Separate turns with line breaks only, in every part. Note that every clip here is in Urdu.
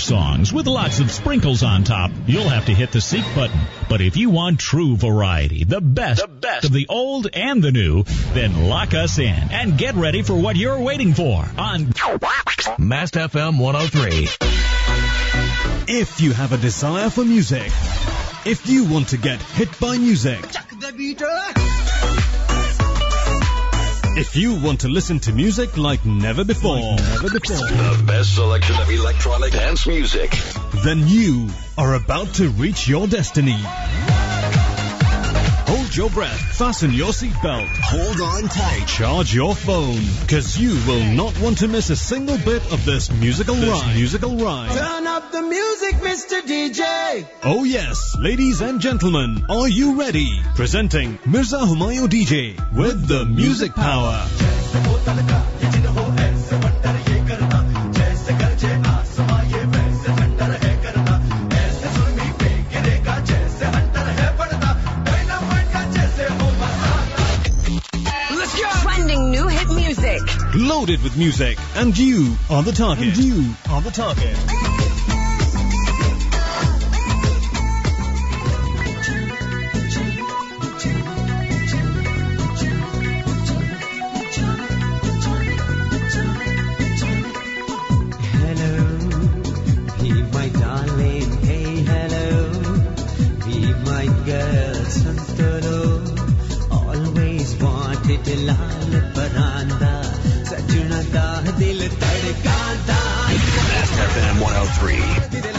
سانگ لاکلڈ اینڈ دیو then lock and get ready for what you are waiting for Mast F a more if
you have if a music if you want to get hit by music int ٹ listen to music like never before when you are about to reach your destiny single پیپ of this musical musical one of the music ladies and gentleman are you ویریزنگ Mirza Humayun D J with the music music M G U اٹھاروٹ
دل تڑکا ہیں مور آؤ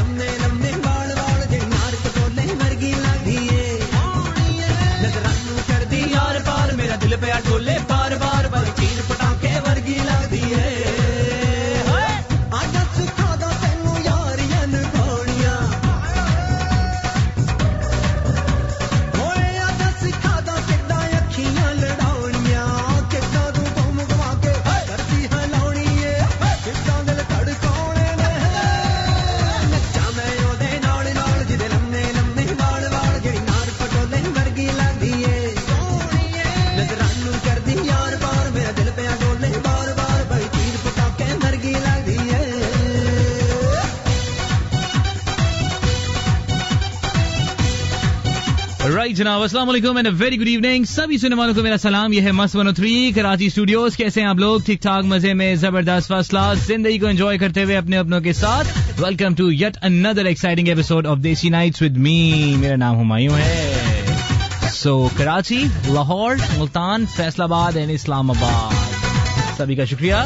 جناب السلام علیکم ویری گڈ ایوننگ سبھی سننے والوں کو میرا سلام یہ ہے مس ونو تھری کراچی اسٹوڈیوز کیسے ہیں آپ لوگ ٹھیک ٹھاک مزے میں زبردست فیصلہ زندگی کو انجوائے کرتے ہوئے اپنے اپنوں کے ساتھ welcome to yet another exciting episode of Desi night with me میرا نام ہمایوں ہے سو کراچی لاہور ملتان فیصلہ آباد اینڈ اسلام آباد سبھی کا شکریہ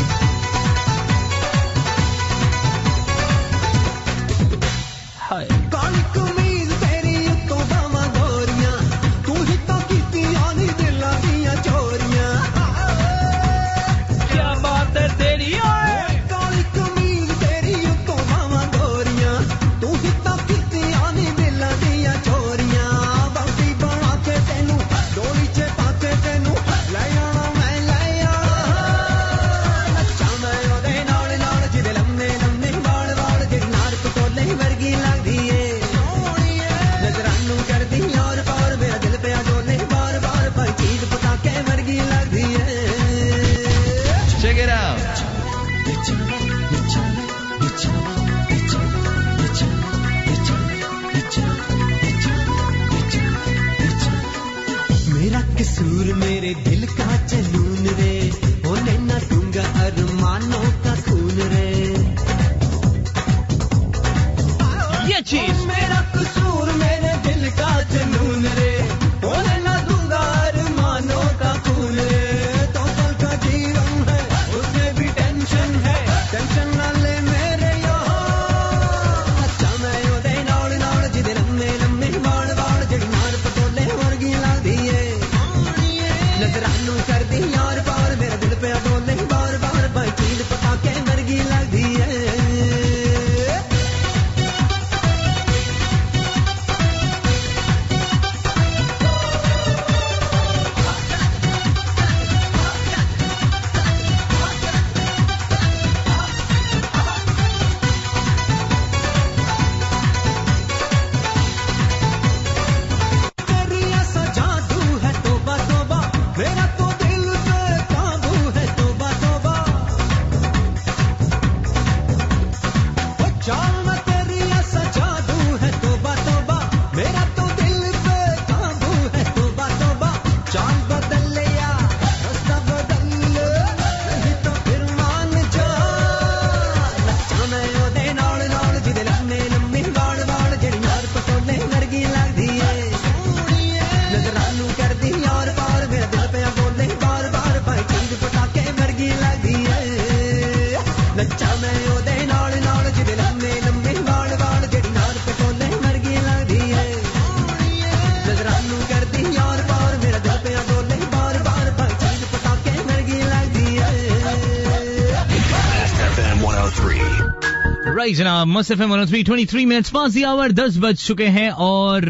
right, جناب مصرف ہے منتوی 23 منٹس پانچ آور دس بج چکے ہیں اور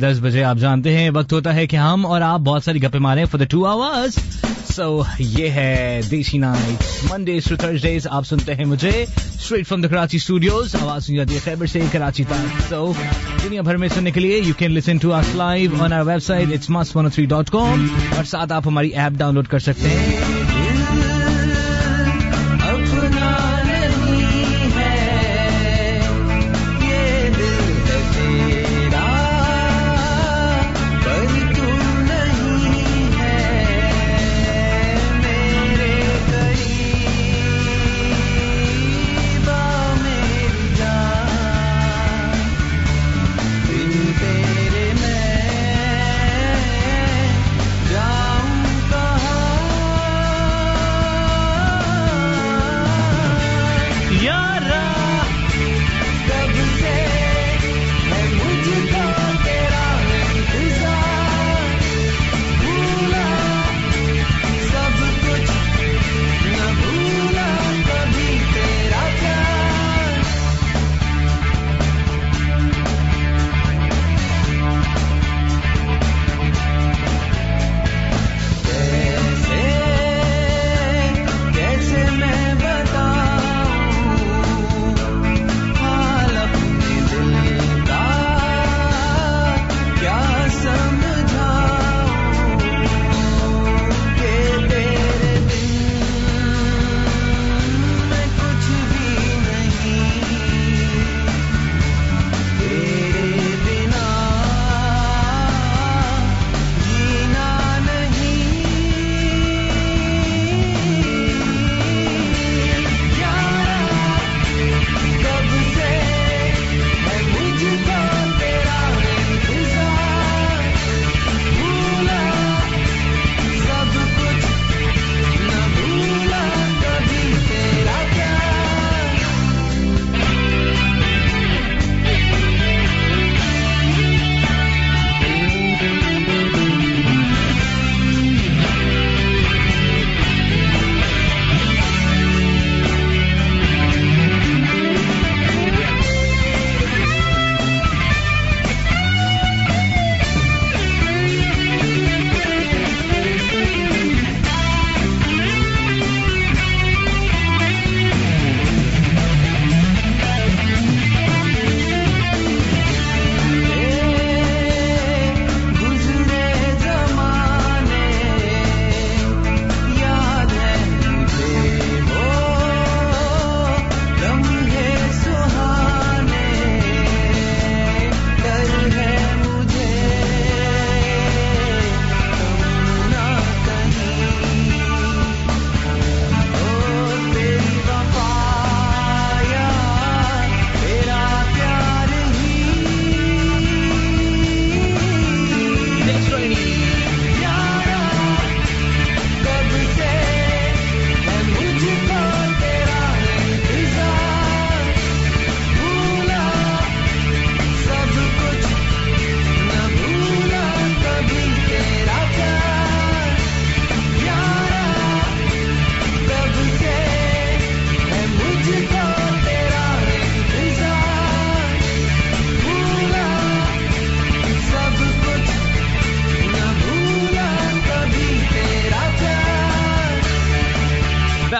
دس بجے آپ جانتے ہیں وقت ہوتا ہے کہ ہم اور آپ بہت ساری گپے مارے for the two hours so یہ ہے دیسی نائٹ منڈیز ٹو تھرسڈیز آپ سنتے ہیں مجھے straight from the Karachi studios آواز سن جاتی ہے خیبر سے کراچی تک سو دنیا بھر میں سننے کے لیے you can listen to us live on our website it's Mast one three dot com اور ساتھ آپ ہماری ایپ ڈاؤن لوڈ کر سکتے ہیں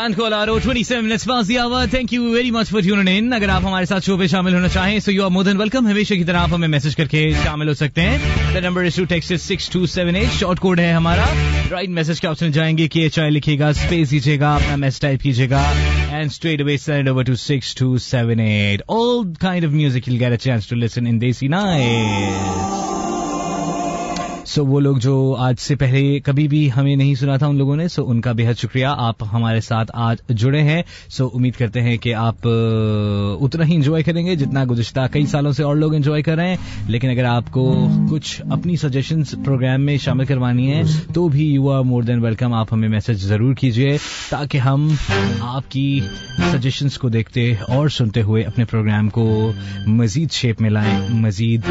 شامل ہونا چاہیں ویلکم ہمیشہ کی طرح ہو سکتے ہیں ہمارا رائٹ میسج کے آپشن جائیں گے سو وہ لوگ جو آج سے پہلے کبھی بھی ہمیں نہیں سنا تھا ان لوگوں نے سو ان کا بے حد شکریہ آپ ہمارے ساتھ آج جڑے ہیں سو امید کرتے ہیں کہ آپ اتنا ہی انجوائے کریں گے جتنا گزشتہ کئی سالوں سے اور لوگ انجوائے کر رہے ہیں لیکن اگر آپ کو کچھ اپنی سجیشن پروگرام میں شامل کروانی ہے تو بھی you are more than welcome آپ ہمیں میسج ضرور کیجیے تاکہ ہم آپ کی سجیشنس کو دیکھتے اور سنتے ہوئے اپنے پروگرام کو مزید شیپ میں لائیں مزید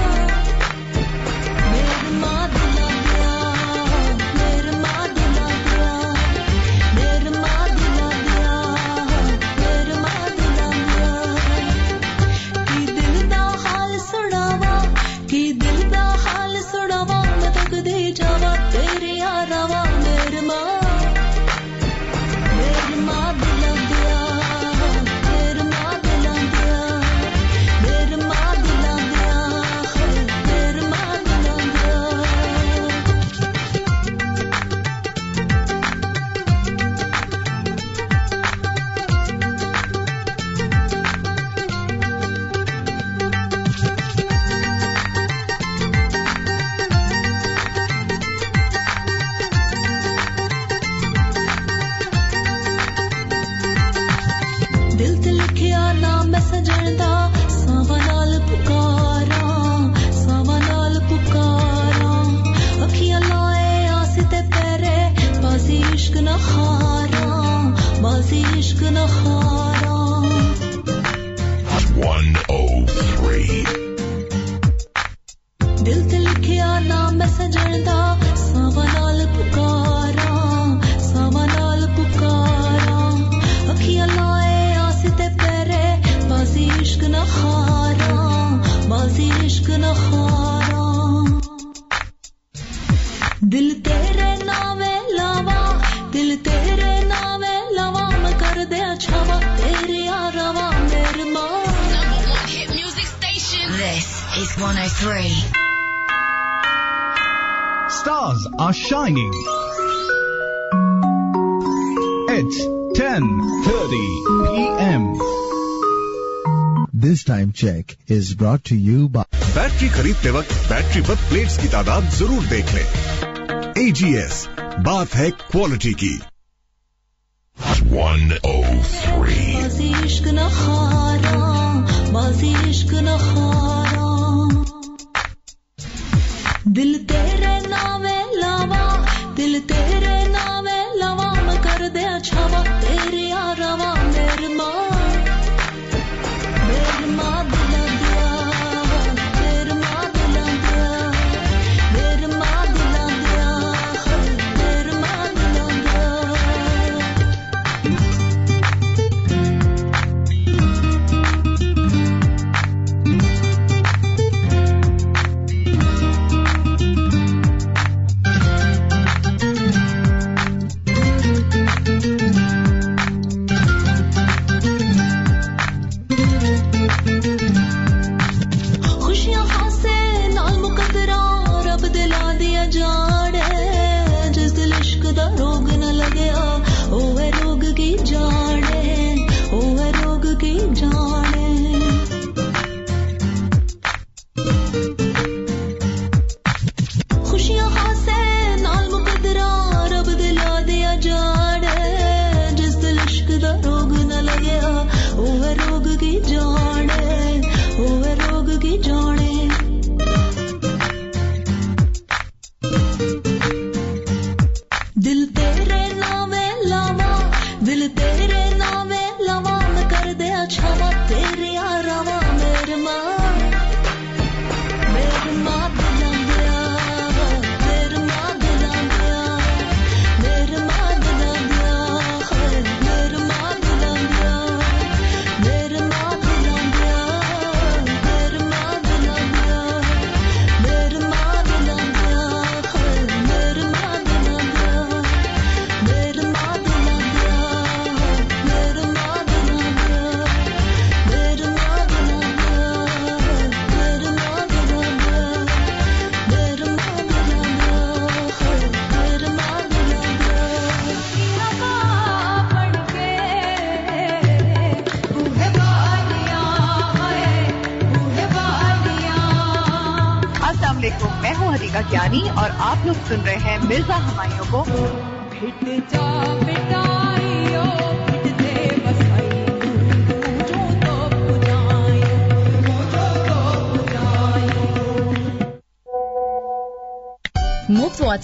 دل تیرے نام لاوا دل تیرے نام لاوا میں کر دیا چھاوا تیرے آراوا میرا
Stars are shining. It's 10.30 p.m. This time check is brought to you by...
Battery khareed te wakt, battery but plates ki tadaab zaroor dekh leh. A G S بات ہے کوالٹی کی ون او
تھری نخارا دل تیرے نام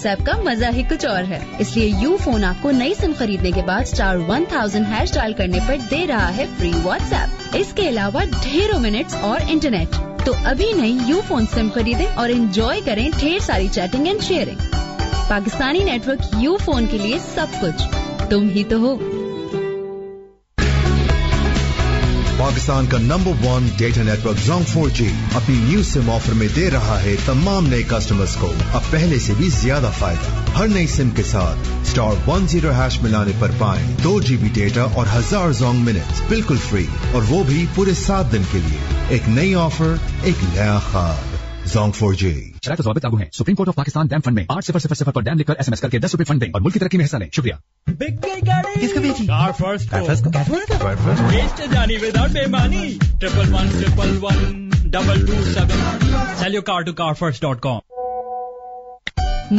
واٹس ایپ کا مزہ ہی کچھ اور ہے اس لیے یو فون آپ کو نئی سم خریدنے کے بعد اسٹار ون تھاؤزینڈ ہیش ڈال کرنے پر دے رہا ہے فری واٹس ایپ اس کے علاوہ ڈھیروں منٹ اور انٹرنیٹ تو ابھی نئی یو فون سم خریدے اور انجوائے کریں ڈھیر ساری chatting and sharing Pakistani network you phone کے لیے سب کچھ تم ہی تو ہو
پاکستان کا number one data network four G اپنی نیو سم آفر میں دے رہا ہے تمام نئے کسٹمرز کو اب پہلے سے بھی زیادہ فائدہ ہر نئی سم کے ساتھ سٹار ون زیرو ہیش ملانے پر پائیں دو جی بی ڈیٹا اور ہزار زونگ منٹ بالکل فری اور وہ بھی پورے سات دن کے لیے ایک نئی آفر ایک نیا خواب زونگ فور جی شرائط ضوابط لاگو ہیں supreme court of Pakistan dam fund میں آٹھ صفر صفر صفر پر ڈیم لکھ کر ایس ایم ایس کر کے دس روپے فنڈ دیں اور ملک
کی ترقی میں حصہ لیں شکریہ کس کو بیچی کار فرسٹ بیچتے جانی وداؤٹ بےمانی triple one triple one double two seven sell car to car first dot com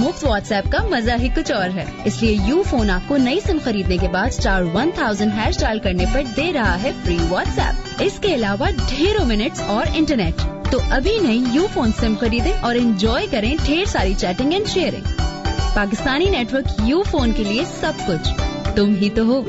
مفت واٹس ایپ کا مزہ ہی کچھ اور ہے اس لیے یو فون آپ کو نئی سم خریدنے کے بعد چار ون تھاؤزینڈ ہیش ڈال کرنے پر دے رہا ہے فری واٹس ایپ اس کے علاوہ ڈھیروں منٹس اور انٹرنیٹ تو ابھی نئی یو فون سم خریدیں اور انجوائے کریں ڈھیر ساری chatting and sharing Pakistani network you phone کے لیے سب کچھ تم ہی تو ہو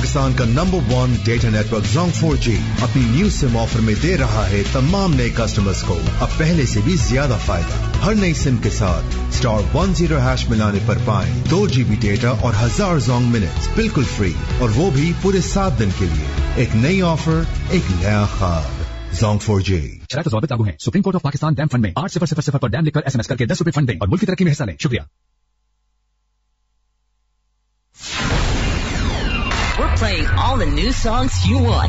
پاکستان کا number one data network Zong four G اپنی نیو سم آفر میں دے رہا ہے تمام نئے کسٹمرز کو اب پہلے سے بھی زیادہ فائدہ ہر نئی سم کے ساتھ سٹار ون زیرو ہیش ملانے پر پائیں دو جی بی ڈیٹا اور ہزار زونگ منٹس بالکل فری اور وہ بھی پورے سات دن کے لیے ایک نئی آفر ایک نیا خواب زونگ فور جی شرائط ضابط لاگو ہیں supreme court of Pakistan dam fund میں آٹھ سفر سفر سفر پر ڈیم لکھ کر ایس ایم ایس کر کے دس روپے فنڈ دیں اور ملک کی ترقی میں حصہ لیں شکریہ
آن نیو سا یو آر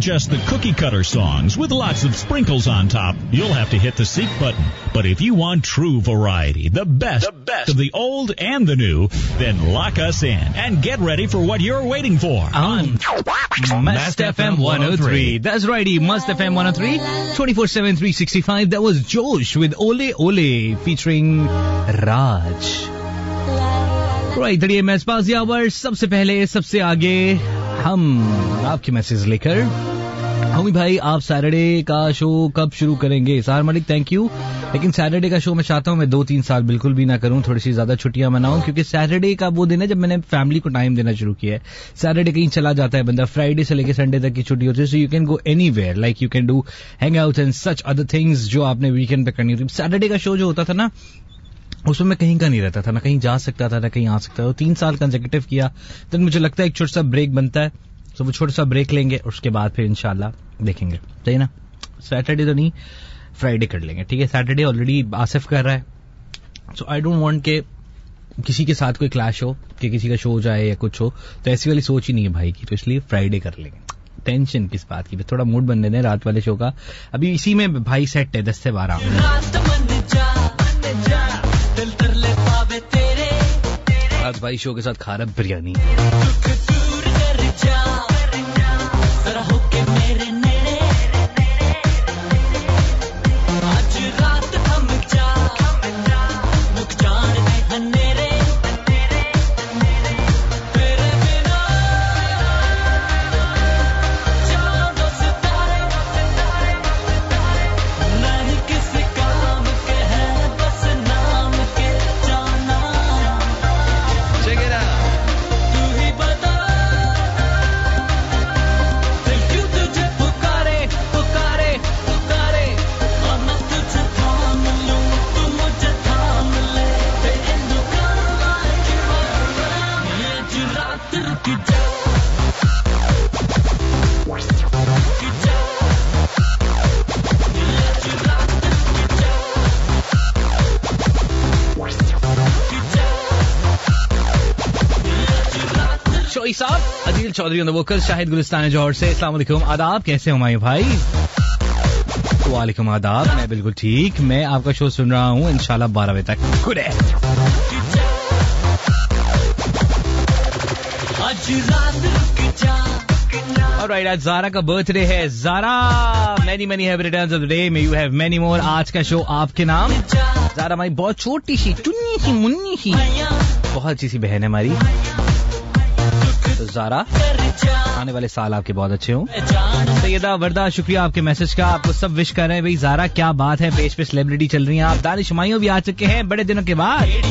سب
سے پہلے سب سے آگے ہم آپ کے میسج لے کر بھائی آپ سیٹرڈے کا شو کب شروع کریں گے سار ملک تھینک یو لیکن سیٹرڈے کا شو میں چاہتا ہوں میں دو تین سال بالکل بھی نہ کروں تھوڑی سی زیادہ چھٹیاں مناؤں کیونکہ سیٹرڈے کا وہ دن ہے جب میں نے فیملی کو ٹائم دینا شروع کیا ہے سیٹرڈے کہیں چلا جاتا ہے بندہ فرائیڈے سے لے کے سنڈے تک کی چھٹی ہوتی ہے so you can go anywhere like you can do hang out and such other things جو آپ نے ویکینڈ پہ کرنی ہوتی سیٹرڈے کا شو جو ہوتا تھا نا اس میں کہیں کا نہیں رہتا تھا نہ کہیں جا سکتا تھا نہ کہیں آ سکتا تھا تین سال کنزیکٹو کیا مجھے لگتا ہے ایک چھوٹا سا بریک بنتا ہے تو وہ چھوٹا سا بریک لیں گے اس کے بعد پھر انشاءاللہ دیکھیں گے صحیح نا سیٹرڈے تو نہیں فرائیڈے کر لیں گے ٹھیک ہے سیٹرڈے آلریڈی آصف کر رہا ہے سو آئی ڈونٹ وانٹ کہ کسی کے ساتھ کوئی کلاش ہو کہ کسی کا شو جائے یا کچھ ہو تو ایسی والی سوچ ہی نہیں ہے بھائی کی تو اس لیے فرائیڈے کر لیں گے ٹینشن کس بات کی تھوڑا موڈ بننے رات والے شو کا ابھی اسی میں بھائی بھائی سیٹ ہے دس سے بارہ شو کے ساتھ کھا رہا بریانی جا چودھرین ووکر شاہد گلستان جوہر سے السلام علیکم آداب کیسے ہمایوں بھائی وعلیکم آداب میں بالکل ٹھیک میں آپ کا شو سن رہا ہوں ان شاء اللہ بارہ بجے تک گڈ اور زارا کا برتھ ڈے ہے Zara many many have of day میں یو ہیو مینی مور آج کا شو آپ کے نام زارا مائی بہت چھوٹی سی چنی سی منی سی بہت اچھی سی بہن ہے ہماری زارا آنے والے سال آپ کے بہت اچھے ہوں سیدہ وردہ شکریہ آپ کے میسج کا آپ کو سب وش کر رہے ہیں بھائی زارا کیا بات ہے پیش پہ سلیبریٹی چل رہی ہیں آپ دانش مائیوں بھی آ چکے ہیں بڑے دنوں کے بعد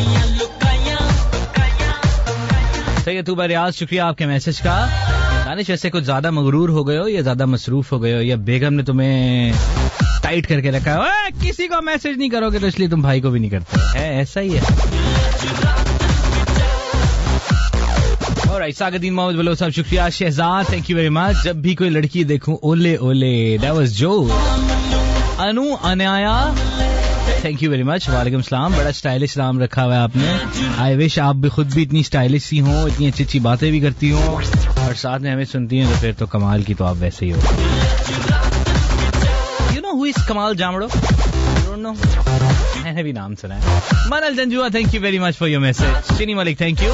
سید ریاض شکریہ آپ کے میسج کا دانش ایسے کچھ زیادہ مغرور ہو گئے ہو یا زیادہ مصروف ہو گئے ہو یا بیگم نے تمہیں ٹائٹ کر کے رکھا ہے کسی کو میسج نہیں کرو گے تو اس لیے تم بھائی کو بھی نہیں کرتے ایسا ہی ہے رائٹ ساگر دین محمد بلو صاحب شکریہ Shahzad thank you very much جب بھی کوئی لڑکی دیکھوں اولے اولے دیٹ واز جو Anu thank you very much وعلیکم السلام بڑا اسٹائلش نام رکھا ہوا ہے آپ نے آئی وش آپ بھی خود بھی اتنی اسٹائلش سی ہوں اتنی اچھی اچھی باتیں بھی کرتی ہوں اور ساتھ میں ہمیں سنتی ہوں تو پھر تو کمال کی تو آپ ویسے ہی ہو یو نو ہوئی کمال جامڑو میں نے بھی نام سنا ہے Minal Janjua thank you very much for your message Malik thank you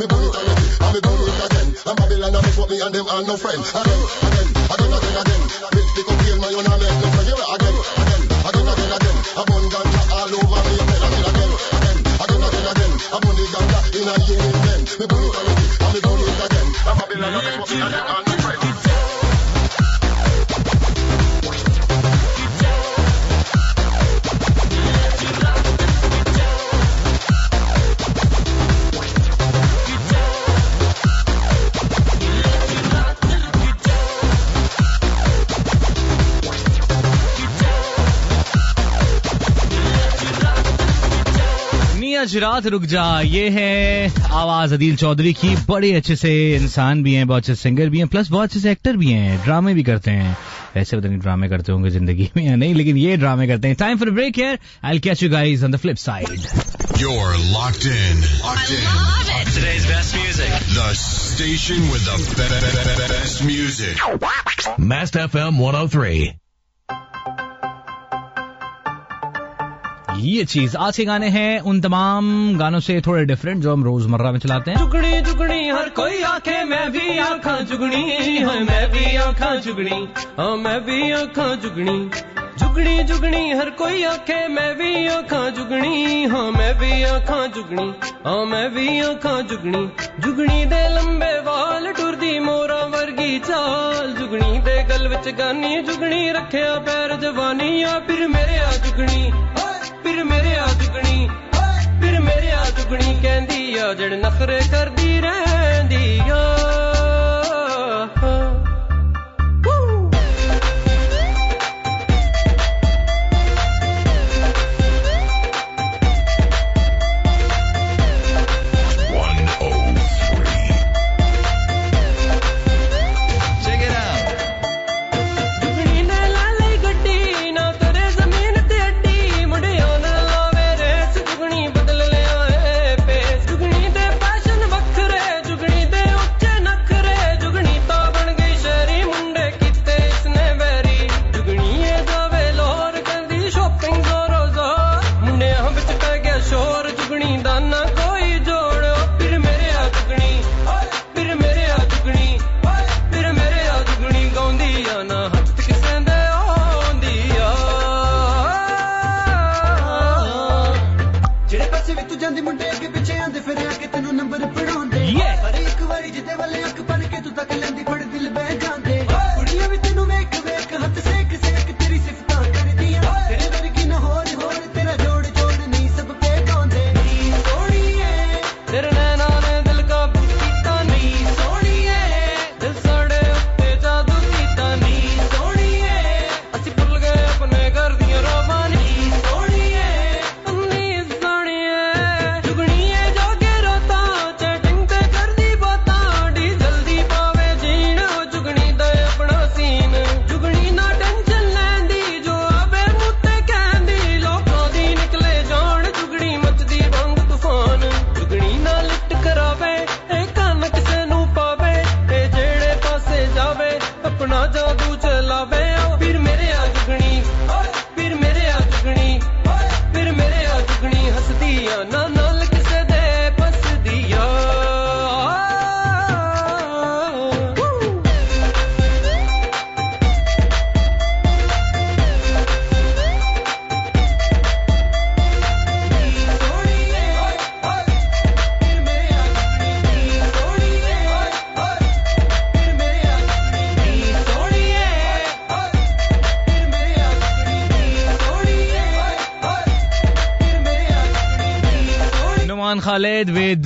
Rozan دیکھا دیکھا جاواز ہاتھ نا دیکھا جگہ ابو روزگ رات رک جا یہ ہے آواز عدیل چودھری کی بڑے اچھے سے انسان بھی ہیں بہت اچھے سنگر بھی ہیں پلس بہت اچھے سے ایکٹر بھی ہیں ڈرامے بھی کرتے ہیں ایسے پتہ نہیں ڈرامے کرتے ہوں گے زندگی میں یا نہیں لیکن یہ ڈرامے کرتے ہیں time for break I catch you on the flip side 103. یہ چیز آج کے گانے ہیں ان تمام گانوں سے تھوڑے ڈفرنٹ جو ہم روز مرہ میں چلاتے ہیں
جھگنی جگنی ہر کوئی آنکھیں میں بھی میں بھی آخنی جگنی ہاں میں بھی آخنی جگڑی جگڑی ہر کوئی آنکھیں میں بھی جگڑی ہاں میں بھی جگڑی ہاں میں بھی جگڑی جگڑی دے لمبے وال ٹردی مورا ورگی چال جگڑی دے گل وچ گانی جگڑی رکھیا پیر جوانی یا پھر میرے آ جگڑی پھر میرے آجگنی پھر میرے آجگنی کہہی آ جڑ نخرے کرتی رہی آ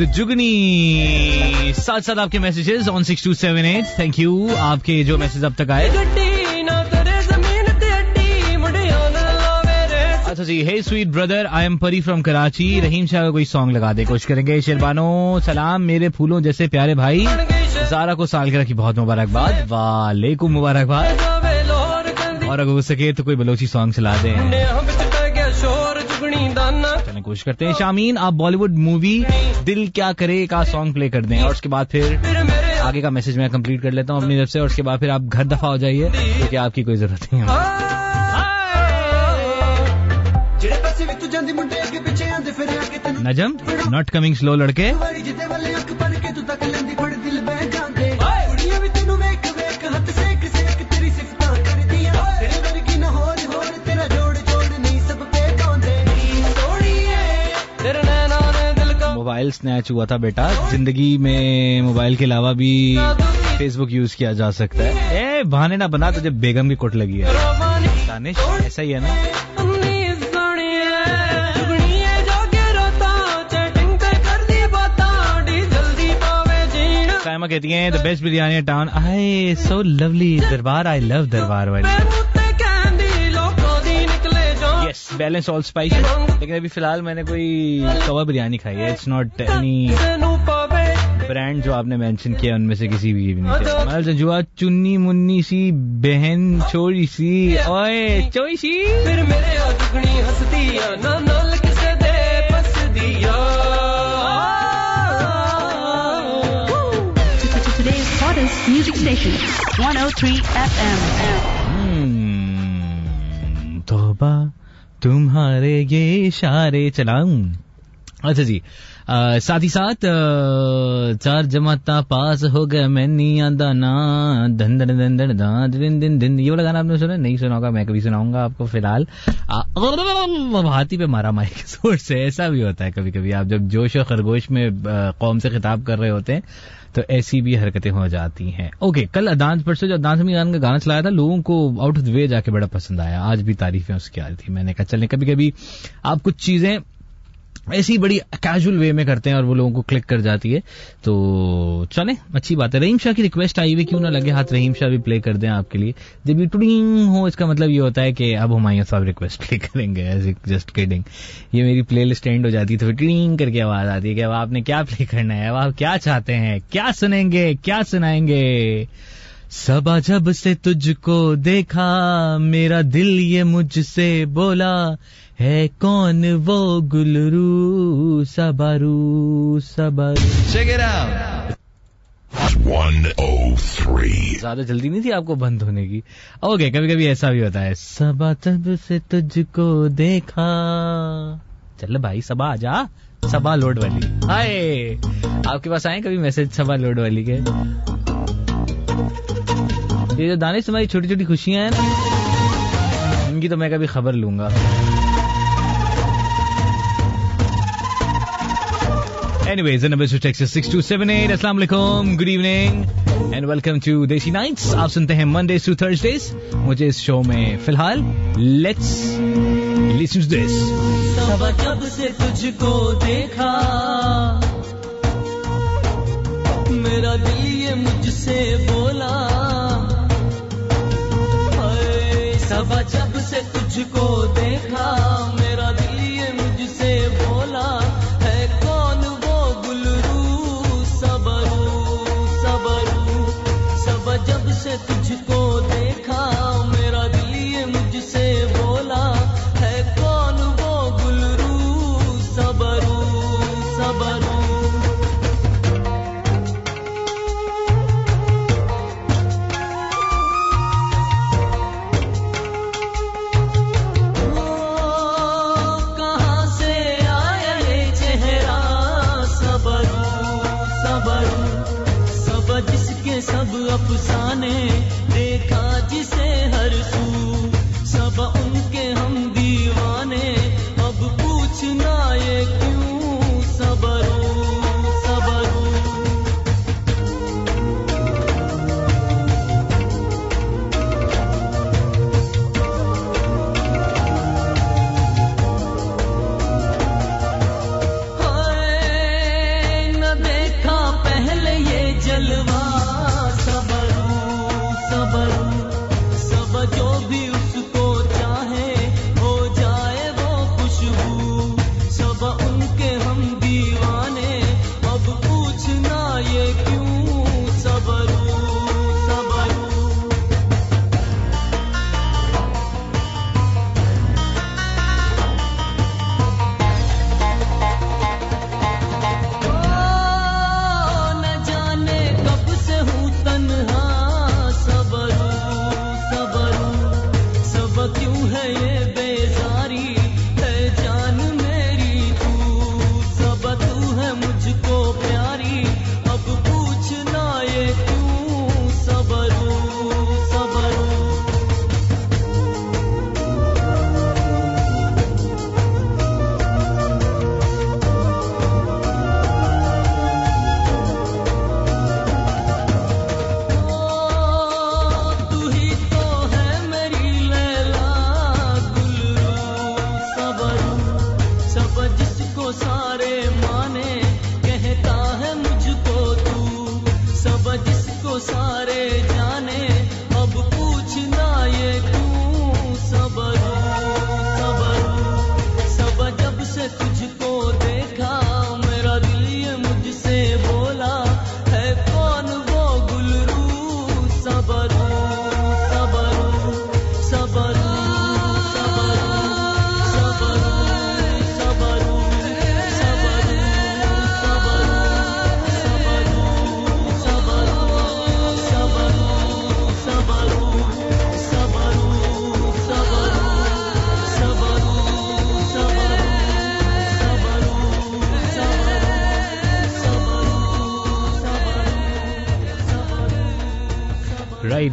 جگنی ساتھ ساتھ آپ کے messages on six two seven eight thank you آپ کے جو میسج اب تک آئے اچھا جی ہے sweet brother I am Pari from Karachi Rahim Shah کا کوئی سانگ لگا دے کوشش کریں گے شیربانو سلام میرے پھولوں جیسے پیارے بھائی زارا کو سالگرہ کی بہت مبارکباد وعلیکم مبارکباد اور اگر ہو سکے تو کوئی بلوچی سانگ چلا دیں کوشش کرتے ہیں شامین آپ بالی ووڈ مووی دل کیا کرے کا سانگ پلے کر دیں اور اس کے بعد پھر آگے کا میسج میں کمپلیٹ کر لیتا ہوں اپنی طرف سے اور اس کے بعد پھر آپ گھر دفعہ ہو جائیے کیونکہ آپ کی کوئی ضرورت نہیں ہے نجم ناٹ کمنگ سلو لڑکے موبائل سنیچ ہوا تھا بیٹا زندگی میں موبائل کے علاوہ بھی فیس بک یوز کیا جا سکتا ہے اے بہانے نہ بنا تو جب بیگم کی کٹ لگی ہے دانش ایسا ہی ہے نا کہتی ہیں دا بیسٹ بریانی ٹاؤن آئے سو لولی دربار آئی لو دربار والی بیلنس آل اسپائس لیکن ابھی فی الحال میں نے کوئی کوا بریانی کھائی ہے اٹس ناٹ اینی برانڈ جو آپ نے مینشن کیا ان میں سے کسی بھی نہیں مل مطلب جنجوا چنی منی سی بہن چھوڑی سی اوئے چوئی سی پھر میرے آدھگنی ہس دیا نہ نل کسے دے پس دیا میوزک اسٹیشن 103 ایف ایم تمہارے یہ اشارے چلاؤں اچھا جی ساتھ ہی ساتھ چار جماعت ہو گیا میں نہیں داد دن دن دان دن دن دن یہ والا گانا آپ نے سنا نہیں سنا ہوگا میں کبھی سناؤں گا آپ کو فی الحال ہاتھی پہ مارا مائیک سے ایسا بھی ہوتا ہے کبھی کبھی آپ جب جوش و خرگوش میں قوم سے خطاب کر رہے ہوتے ہیں تو ایسی بھی حرکتیں ہو جاتی ہیں اوکے کل ادانس پر سے جو میران کا گانا چلایا تھا لوگوں کو آؤٹ آف دا وے جا کے بڑا پسند آیا آج بھی تعریفیں اس کی آ رہی تھی میں نے کہا چلیں کبھی کبھی آپ کچھ چیزیں ایسی بڑی کیجول وے میں کرتے ہیں اور وہ لوگوں کو کلک کر جاتی ہے تو چلے اچھی بات ہے رحیم شاہ کی ریکویسٹ آئی ہوئی کیوں نہ لگے ہاتھ رحیم شاہ بھی پلے کر دیں آپ کے لیے جب یہ ٹوڈنگ ہو اس کا مطلب یہ ہوتا ہے کہ اب صاحب ریکویسٹ پلے کریں گے ایز جسٹ کیڈنگ یہ میری پلے لسٹ اینڈ ہو جاتی ہے تو ٹوڈنگ کر کے آواز آتی ہے کہ اب آپ نے کیا پلے کرنا ہے اب آپ کیا چاہتے ہیں کیا سنیں گے کیا سنائیں گے سبا جب سے تجھ کو دیکھا میرا دل یہ مجھ سے بولا ہے کون وہ گلرو oh زیادہ جلدی نہیں تھی آپ کو بند ہونے کی اوکے کبھی کبھی ایسا بھی ہوتا ہے سبا تب سے تجھ کو دیکھا چل بھائی سبا آ جا سبا لوڈ والی آئے آپ کے پاس آئے کبھی میسج سبا لوڈ والی کے یہ جو دانش تمہاری چھوٹی چھوٹی خوشیاں ہیں نا ان کی تو میں کبھی خبر لوں گا گڈ شو میں بولا جب سے کچھ کو دیکھا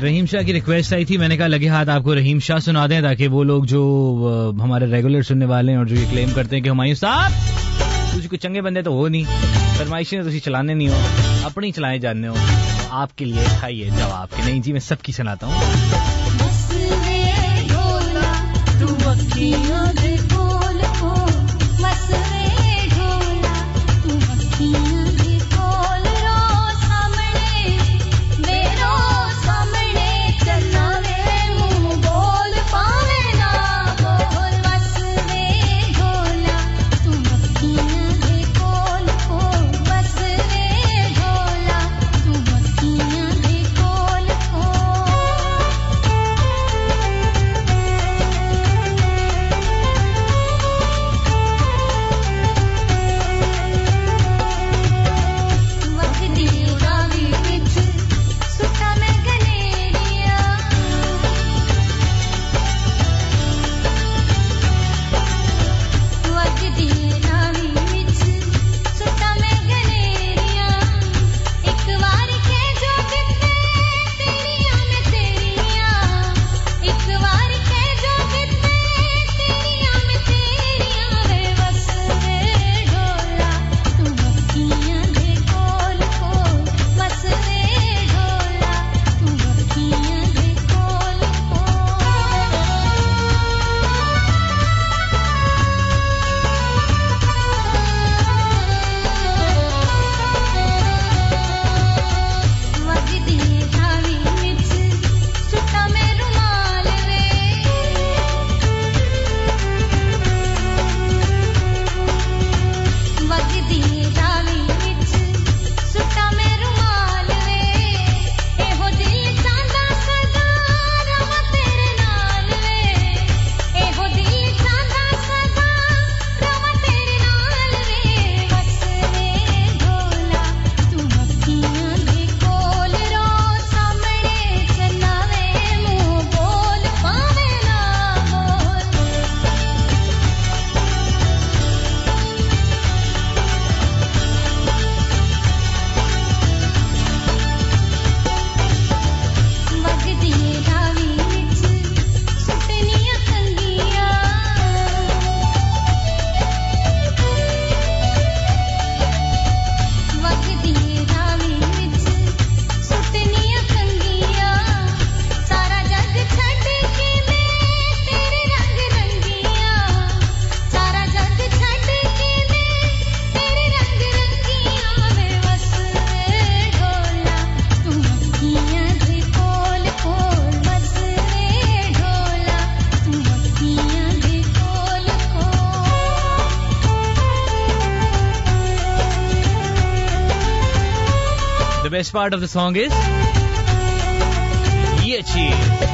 رحیم شاہ کی ریکویسٹ آئی تھی میں نے کہا لگے ہاتھ آپ کو رحیم شاہ سنا دیں تاکہ وہ لوگ جو ہمارے ریگولر سننے والے ہیں اور جو یہ کلیم کرتے ہیں کہ ہمارے ساتھ چنگے بندے تو ہو نہیں فرمائشی نے چلانے نہیں ہو اپنی چلائے جاننے ہو آپ کے لیے کھائیے جی میں سب کی سناتا ہوں part of the song is یہ چیز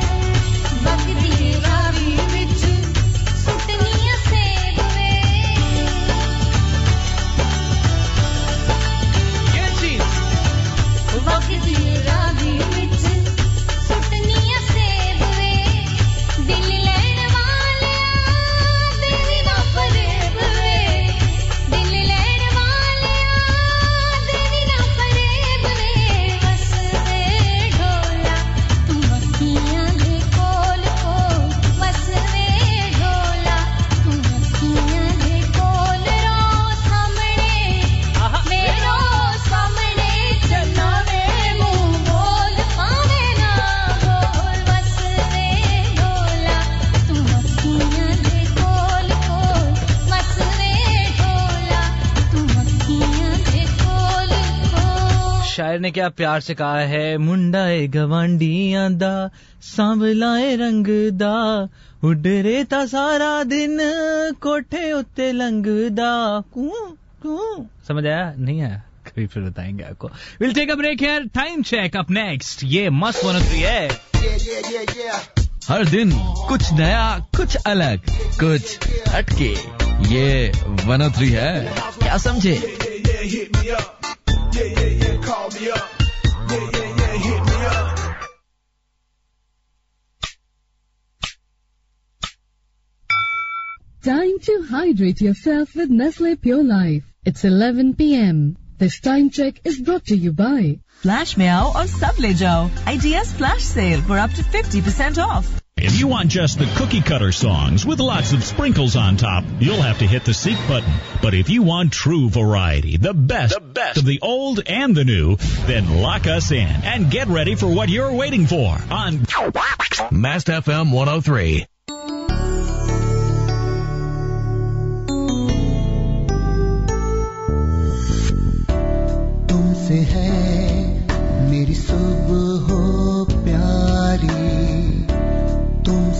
کیا پیار سے کہا ہے منڈا گوانڈیاں دا سانبلائے رنگ دا اڈرے تا سارا دن کوٹھے اتے لنگ دا کون کون سمجھ آیا نہیں آیا کبھی پھر بتائیں گے آپ کو ویل ٹیک اپ ریک ہیر ٹائم چیک اپ نیکسٹ یہ مس ون او ہے ہر دن کچھ نیا کچھ الگ کچھ ہٹ کے یہ ون او ہے کیا سمجھے Yeah, yeah, yeah. Life
it's eleven P M this time check is brought to you by
flash میں آؤ اور سب لے جاؤش سے
سٹ د کلر سانگ وت لاکس اسپنکلانٹ ٹرو فور آئی داسٹ best and the new then lock and get ready for what you are waiting for Mast F one of three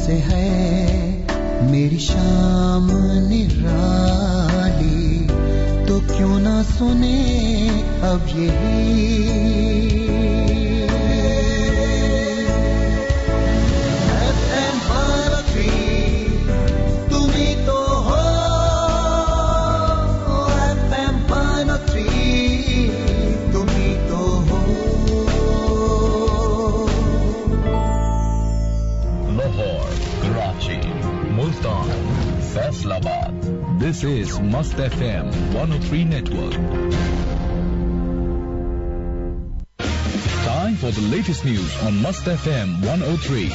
سے ہے میری شام نرالی تو کیوں نہ سنے اب یہی فیصلہ آباد this is Mast F M one O three network time for the latest news on Mast F M one O three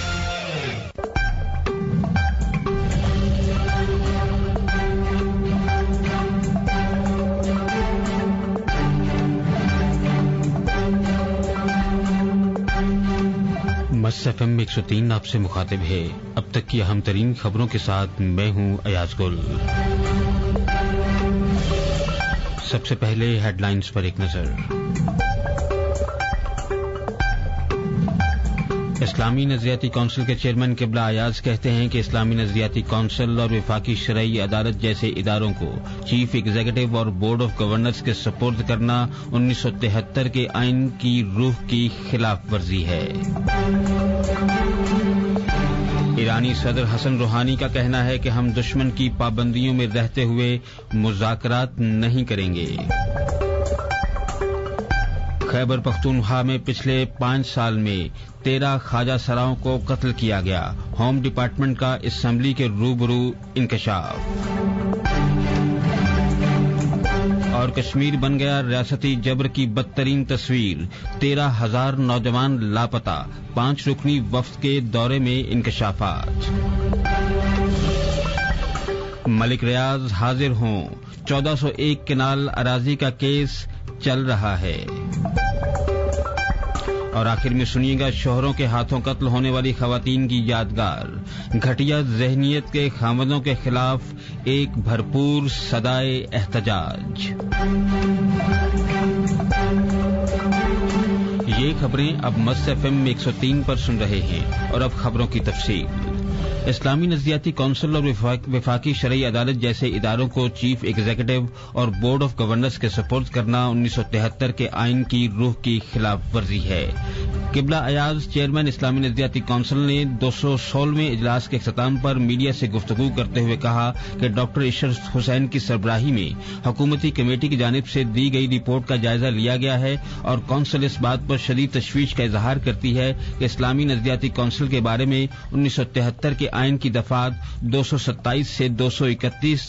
F M میں ایک سو تین آپ سے مخاطب ہے اب تک کی اہم ترین خبروں کے ساتھ میں ہوں ایاز گل سب سے پہلے ہیڈ لائنز پر ایک نظر اسلامی نظریاتی کونسل کے چیئرمین قبلہ ایاز کہتے ہیں کہ اسلامی نظریاتی کونسل اور وفاقی شرعی عدالت جیسے اداروں کو چیف ایگزیکٹو اور بورڈ آف گورنرز کے سپورٹ کرنا انیس سو تہتر کے آئین کی روح کی خلاف ورزی ہے ایرانی صدر حسن روحانی کا کہنا ہے کہ ہم دشمن کی پابندیوں میں رہتے ہوئے مذاکرات نہیں کریں گے خیبر پختونخوا میں پچھلے پانچ سال میں تیرہ خواجہ سراؤں کو قتل کیا گیا ہوم ڈپارٹمنٹ کا اسمبلی کے روبرو انکشاف اور کشمیر بن گیا ریاستی جبر کی بدترین تصویر تیرہ ہزار نوجوان لاپتا پانچ رکنی وفد کے دورے میں انکشافات ملک ریاض حاضر ہوں چودہ سو ایک کنال اراضی کا کیس چل رہا ہے اور آخر میں سنیے گا شوہروں کے ہاتھوں قتل ہونے والی خواتین کی یادگار گھٹیا ذہنیت کے خامدوں کے خلاف ایک بھرپور سدائے احتجاج یہ خبریں اب ایف ایم ایک سو تین پر سن رہے ہیں اور اب خبروں کی تفصیل اسلامی نظریاتی کونسل اور وفاقی شرعی عدالت جیسے اداروں کو چیف ایگزیکٹو اور بورڈ آف گورنرس کے سپورٹ کرنا انیس سو تہتر کے آئین کی روح کی خلاف ورزی ہے قبلہ ایاز چیئرمین اسلامی نظریاتی کونسل نے دو سو سولہویں اجلاس کے اختتام پر میڈیا سے گفتگو کرتے ہوئے کہا کہ ڈاکٹر عرش حسین کی سربراہی میں حکومتی کمیٹی کی جانب سے دی گئی رپورٹ کا جائزہ لیا گیا ہے اور کونسل اس بات پر شدید تشویش کا اظہار کرتی ہے کہ اسلامی نظریاتی کونسل کے بارے میں انیس سو تہتر کے آئین کی دفعات دو سو ستائیس سے دو سو اکتیس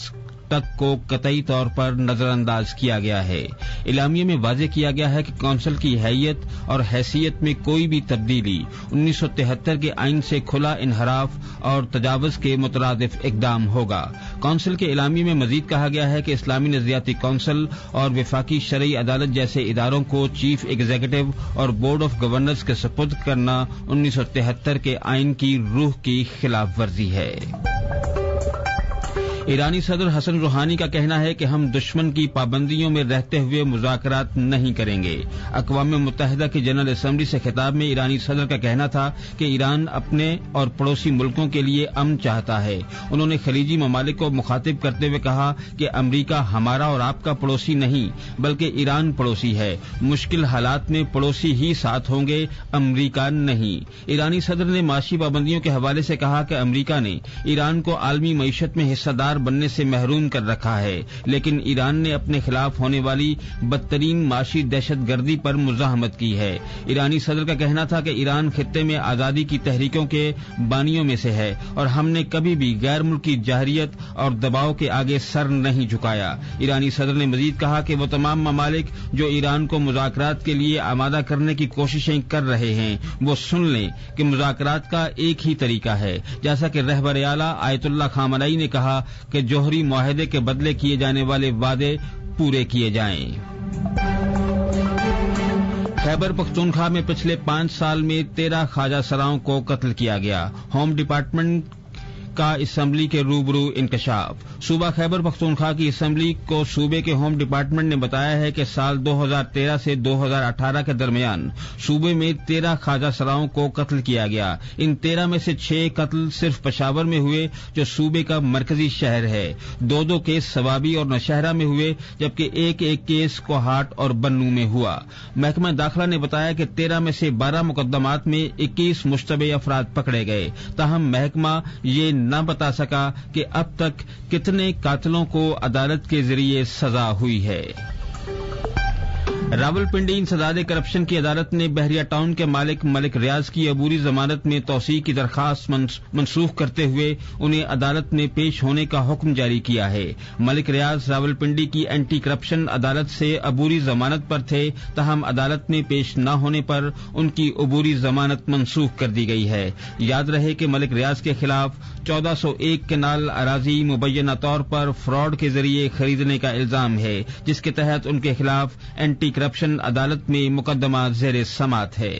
تک کو قطعی طور پر نظر انداز کیا گیا ہے الامیہ میں واضح کیا گیا ہے کہ کونسل کی حیت اور حیثیت میں کوئی بھی تبدیلی انیس سو تہتر کے آئین سے کھلا انحراف اور تجاوز کے مترادف اقدام ہوگا کونسل کے الامی میں مزید کہا گیا ہے کہ اسلامی نظریاتی کونسل اور وفاقی شرعی عدالت جیسے اداروں کو چیف ایگزیکٹو اور بورڈ آف گورنرز کے سپرد کرنا انیس سو تہتر کے آئین کی روح کی خلاف ورزی ہے ایرانی صدر حسن روحانی کا کہنا ہے کہ ہم دشمن کی پابندیوں میں رہتے ہوئے مذاکرات نہیں کریں گے اقوام متحدہ کی جنرل اسمبلی سے خطاب میں ایرانی صدر کا کہنا تھا کہ ایران اپنے اور پڑوسی ملکوں کے لیے امن چاہتا ہے انہوں نے خلیجی ممالک کو مخاطب کرتے ہوئے کہا کہ امریکہ ہمارا اور آپ کا پڑوسی نہیں بلکہ ایران پڑوسی ہے مشکل حالات میں پڑوسی ہی ساتھ ہوں گے امریکہ نہیں ایرانی صدر نے معاشی پابندیوں کے حوالے سے کہا کہ امریکہ نے ایران کو عالمی معیشت میں حصہ دار بننے سے محروم کر رکھا ہے لیکن ایران نے اپنے خلاف ہونے والی بدترین معاشی دہشت گردی پر مزاحمت کی ہے ایرانی صدر کا کہنا تھا کہ ایران خطے میں آزادی کی تحریکوں کے بانیوں میں سے ہے اور ہم نے کبھی بھی غیر ملکی جہریت اور دباؤ کے آگے سر نہیں جھکایا ایرانی صدر نے مزید کہا کہ وہ تمام ممالک جو ایران کو مذاکرات کے لیے آمادہ کرنے کی کوششیں کر رہے ہیں وہ سن لیں کہ مذاکرات کا ایک ہی طریقہ ہے جیسا کہ رہبر اعلیٰ آیت اللہ خامنائی نے کہا کہ جوہری معاہدے کے بدلے کیے جانے والے وعدے پورے کیے جائیں خیبر پختونخوا میں پچھلے پانچ سال میں تیرہ خواجہ سراؤں کو قتل کیا گیا ہوم ڈپارٹمنٹ کا اسمبلی کے روبرو انکشاف صوبہ خیبر پختونخوا کی اسمبلی کو صوبے کے ہوم ڈپارٹمنٹ نے بتایا ہے کہ سال دو ہزار تیرہ سے دو ہزار اٹھارہ کے درمیان صوبے میں تیرہ خواجہ سراؤں کو قتل کیا گیا ان تیرہ میں سے چھ قتل صرف پشاور میں ہوئے جو صوبے کا مرکزی شہر ہے دو دو کیس سوابی اور نشہرہ میں ہوئے جبکہ ایک ایک کیس کوہاٹ اور بنو میں ہوا محکمہ داخلہ نے بتایا کہ تیرہ میں سے بارہ مقدمات میں اکیس مشتبہ افراد پکڑے گئے تاہم محکمہ یہ نہ بتا سکا کہ اب تک کتنے قاتلوں کو عدالت کے ذریعے سزا ہوئی ہے راول پنڈی انسداد کرپشن کی عدالت نے بحریہ ٹاؤن کے مالک ملک ریاض کی عبوری ضمانت میں توسیع کی درخواست منسوخ کرتے ہوئے انہیں عدالت میں پیش ہونے کا حکم جاری کیا ہے ملک ریاض راول پنڈی کی اینٹی کرپشن عدالت سے عبوری ضمانت پر تھے تاہم عدالت میں پیش نہ ہونے پر ان کی عبوری ضمانت منسوخ کر دی گئی ہے یاد رہے کہ ملک ریاض کے خلاف چودہ سو ایک کنال اراضی مبینہ طور پر فراڈ کے ذریعے خریدنے کا الزام ہے جس کے تحت ان کے خلاف اینٹی کرپشن عدالت میں مقدمہ زیر سماعت ہے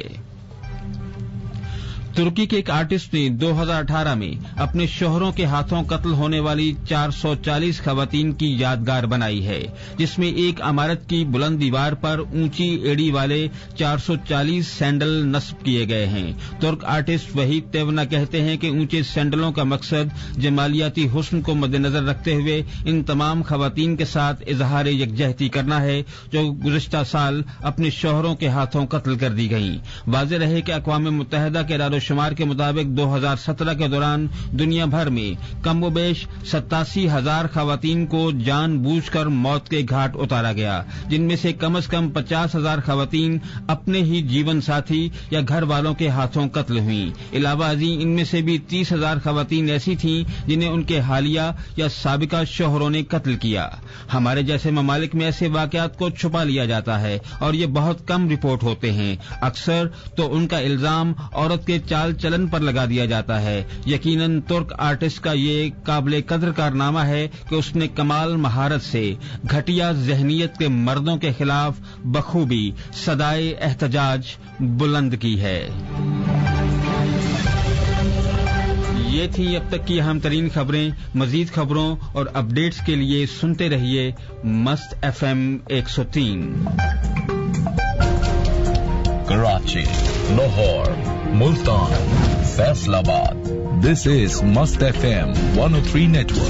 ترکی کے ایک آرٹسٹ نے دو ہزار اٹھارہ میں اپنے شوہروں کے ہاتھوں قتل ہونے والی چار سو چالیس خواتین کی یادگار بنائی ہے جس میں ایک عمارت کی بلند دیوار پر اونچی ایڑی والے چار سو چالیس سینڈل نصب کیے گئے ہیں ترک آرٹسٹ وحید تیونا کہتے ہیں کہ اونچے سینڈلوں کا مقصد جمالیاتی حسن کو مد نظر رکھتے ہوئے ان تمام خواتین کے ساتھ اظہار یکجہتی کرنا ہے جو گزشتہ سال اپنے شوہروں کے ہاتھوں قتل کر دی گئیں واضح رہے کہ اقوام متحدہ کے گئی شمار کے مطابق دو ہزار سترہ کے دوران دنیا بھر میں کم و بیش ستاسی ہزار خواتین کو جان بوجھ کر موت کے گھاٹ اتارا گیا جن میں سے کم از کم پچاس ہزار خواتین اپنے ہی جیون ساتھی یا گھر والوں کے ہاتھوں قتل ہوئیں علاوہ ازیں ان میں سے بھی تیس ہزار خواتین ایسی تھیں جنہیں ان کے حالیہ یا سابقہ شوہروں نے قتل کیا ہمارے جیسے ممالک میں ایسے واقعات کو چھپا لیا جاتا ہے اور یہ بہت کم رپورٹ ہوتے ہیں اکثر تو ان کا الزام عورت کے چال چلن پر لگا دیا جاتا ہے یقیناً ترک آرٹسٹ کا یہ قابل قدر کارنامہ ہے کہ اس نے کمال مہارت سے گھٹیا ذہنیت کے مردوں کے خلاف بخوبی سدائے احتجاج بلند کی ہے یہ تھی اب تک کی اہم ترین خبریں مزید خبروں اور اپڈیٹس کے لیے سنتے رہیے مست ایف ایم ایک سو تین
Karachi Lahore Multan Faisalabad this is Mast F M one O three نیٹورکو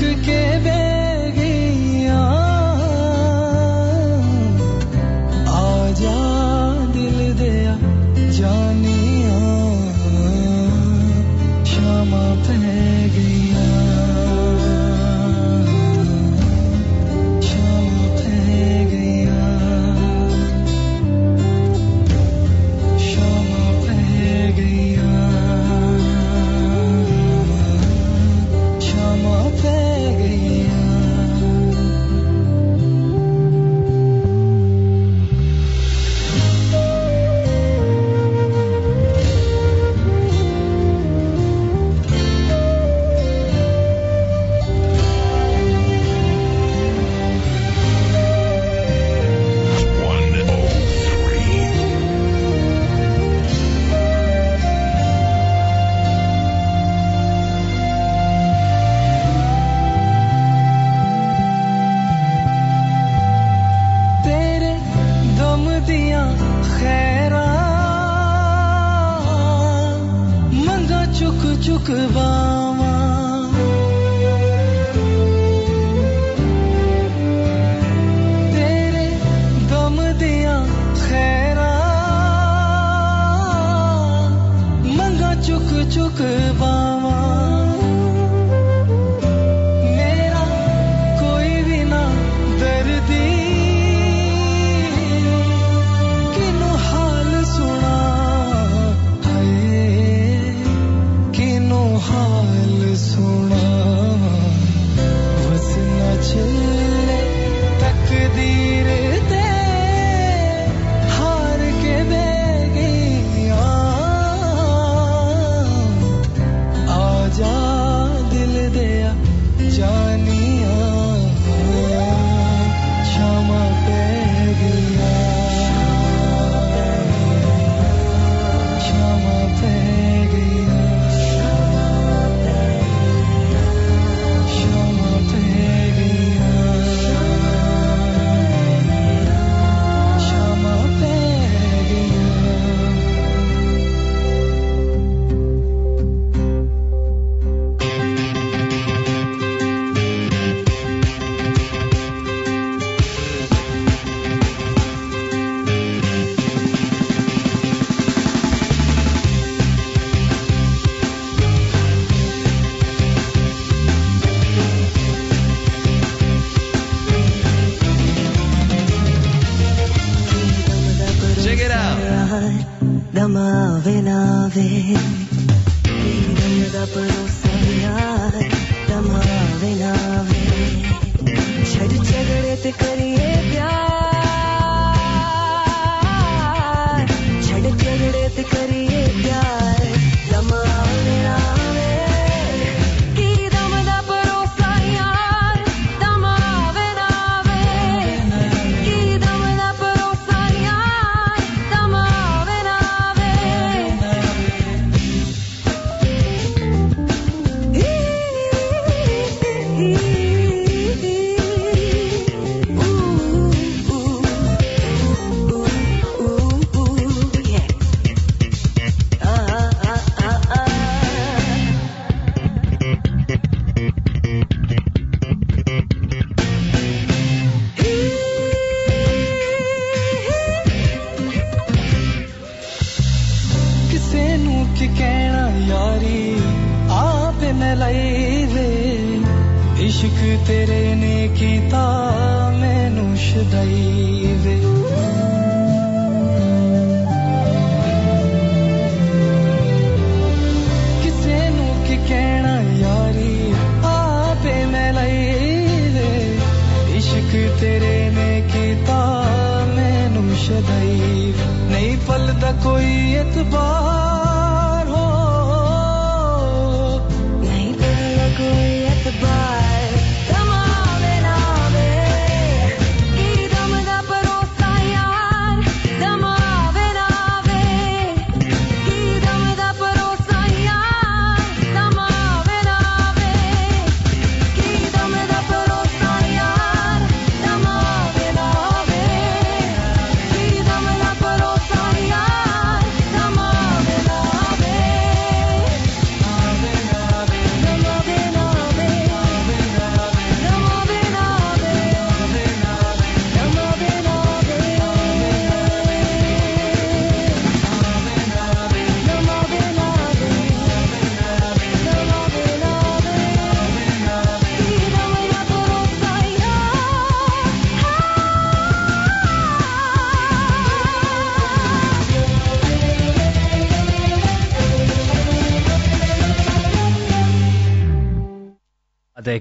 کے بے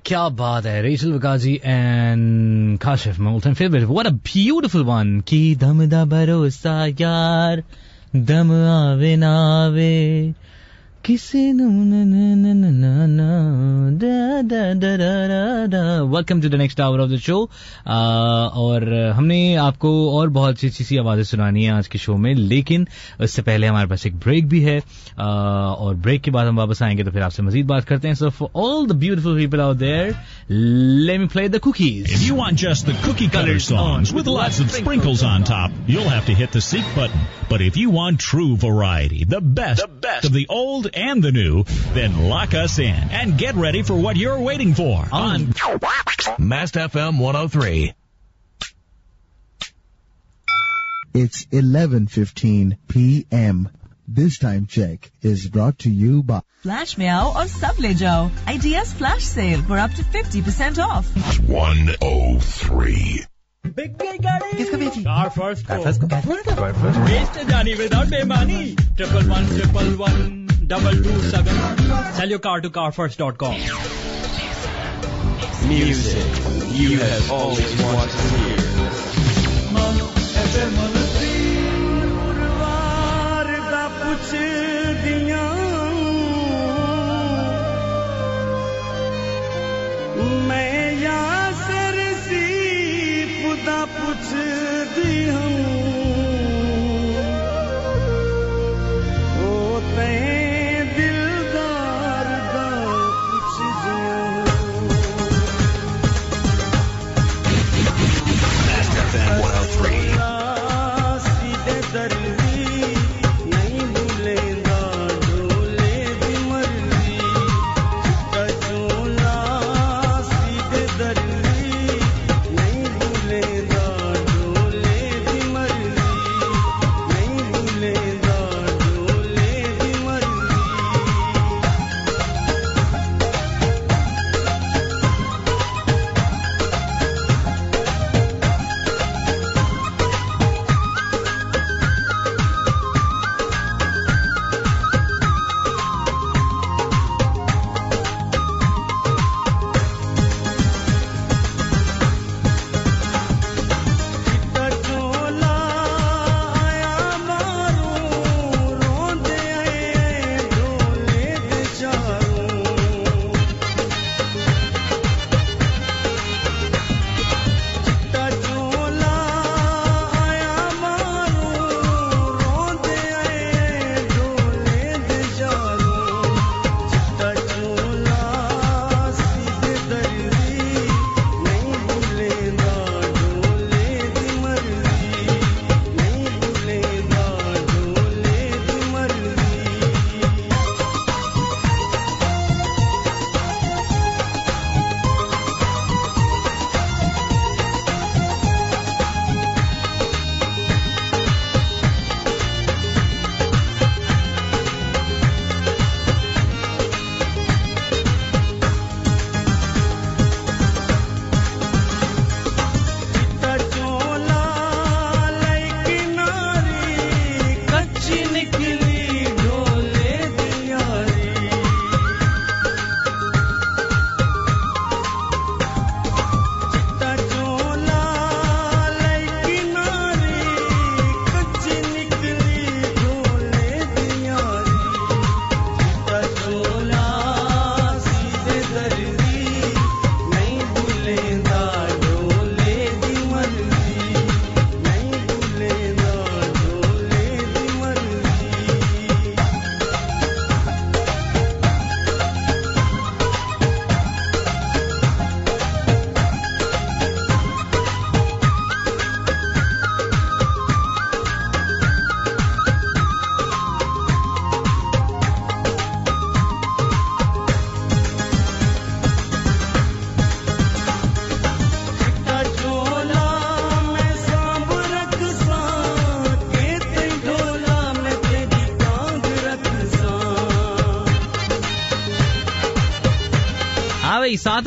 کیا بات ہے ریشل وکاجی اینڈ خاشف من favourite what a beautiful one کی دم دا بھروسہ یار دم آوے نہ آوے welcome to the next hour of the show اور ہم نے آپ کو اور بہت اچھی اچھی سی آوازیں سنانی ہیں آج کے شو میں لیکن اس سے پہلے ہمارے پاس ایک بریک بھی ہے اور بریک کے بعد ہم واپس آئیں گے تو پھر آپ سے مزید بات کرتے ہیں so all the beautiful people there new Dainik
and get ready for what you are wearing four آف ریٹس
الیون فن P M this time check is brought you by
flash میں آؤ اور سب لے جاؤڈیا فلیش سے
جانی ود آؤٹ اے مانی triple one triple one double two seven Cello car to car first dot com
news یو ہی چیز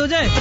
ہو جائے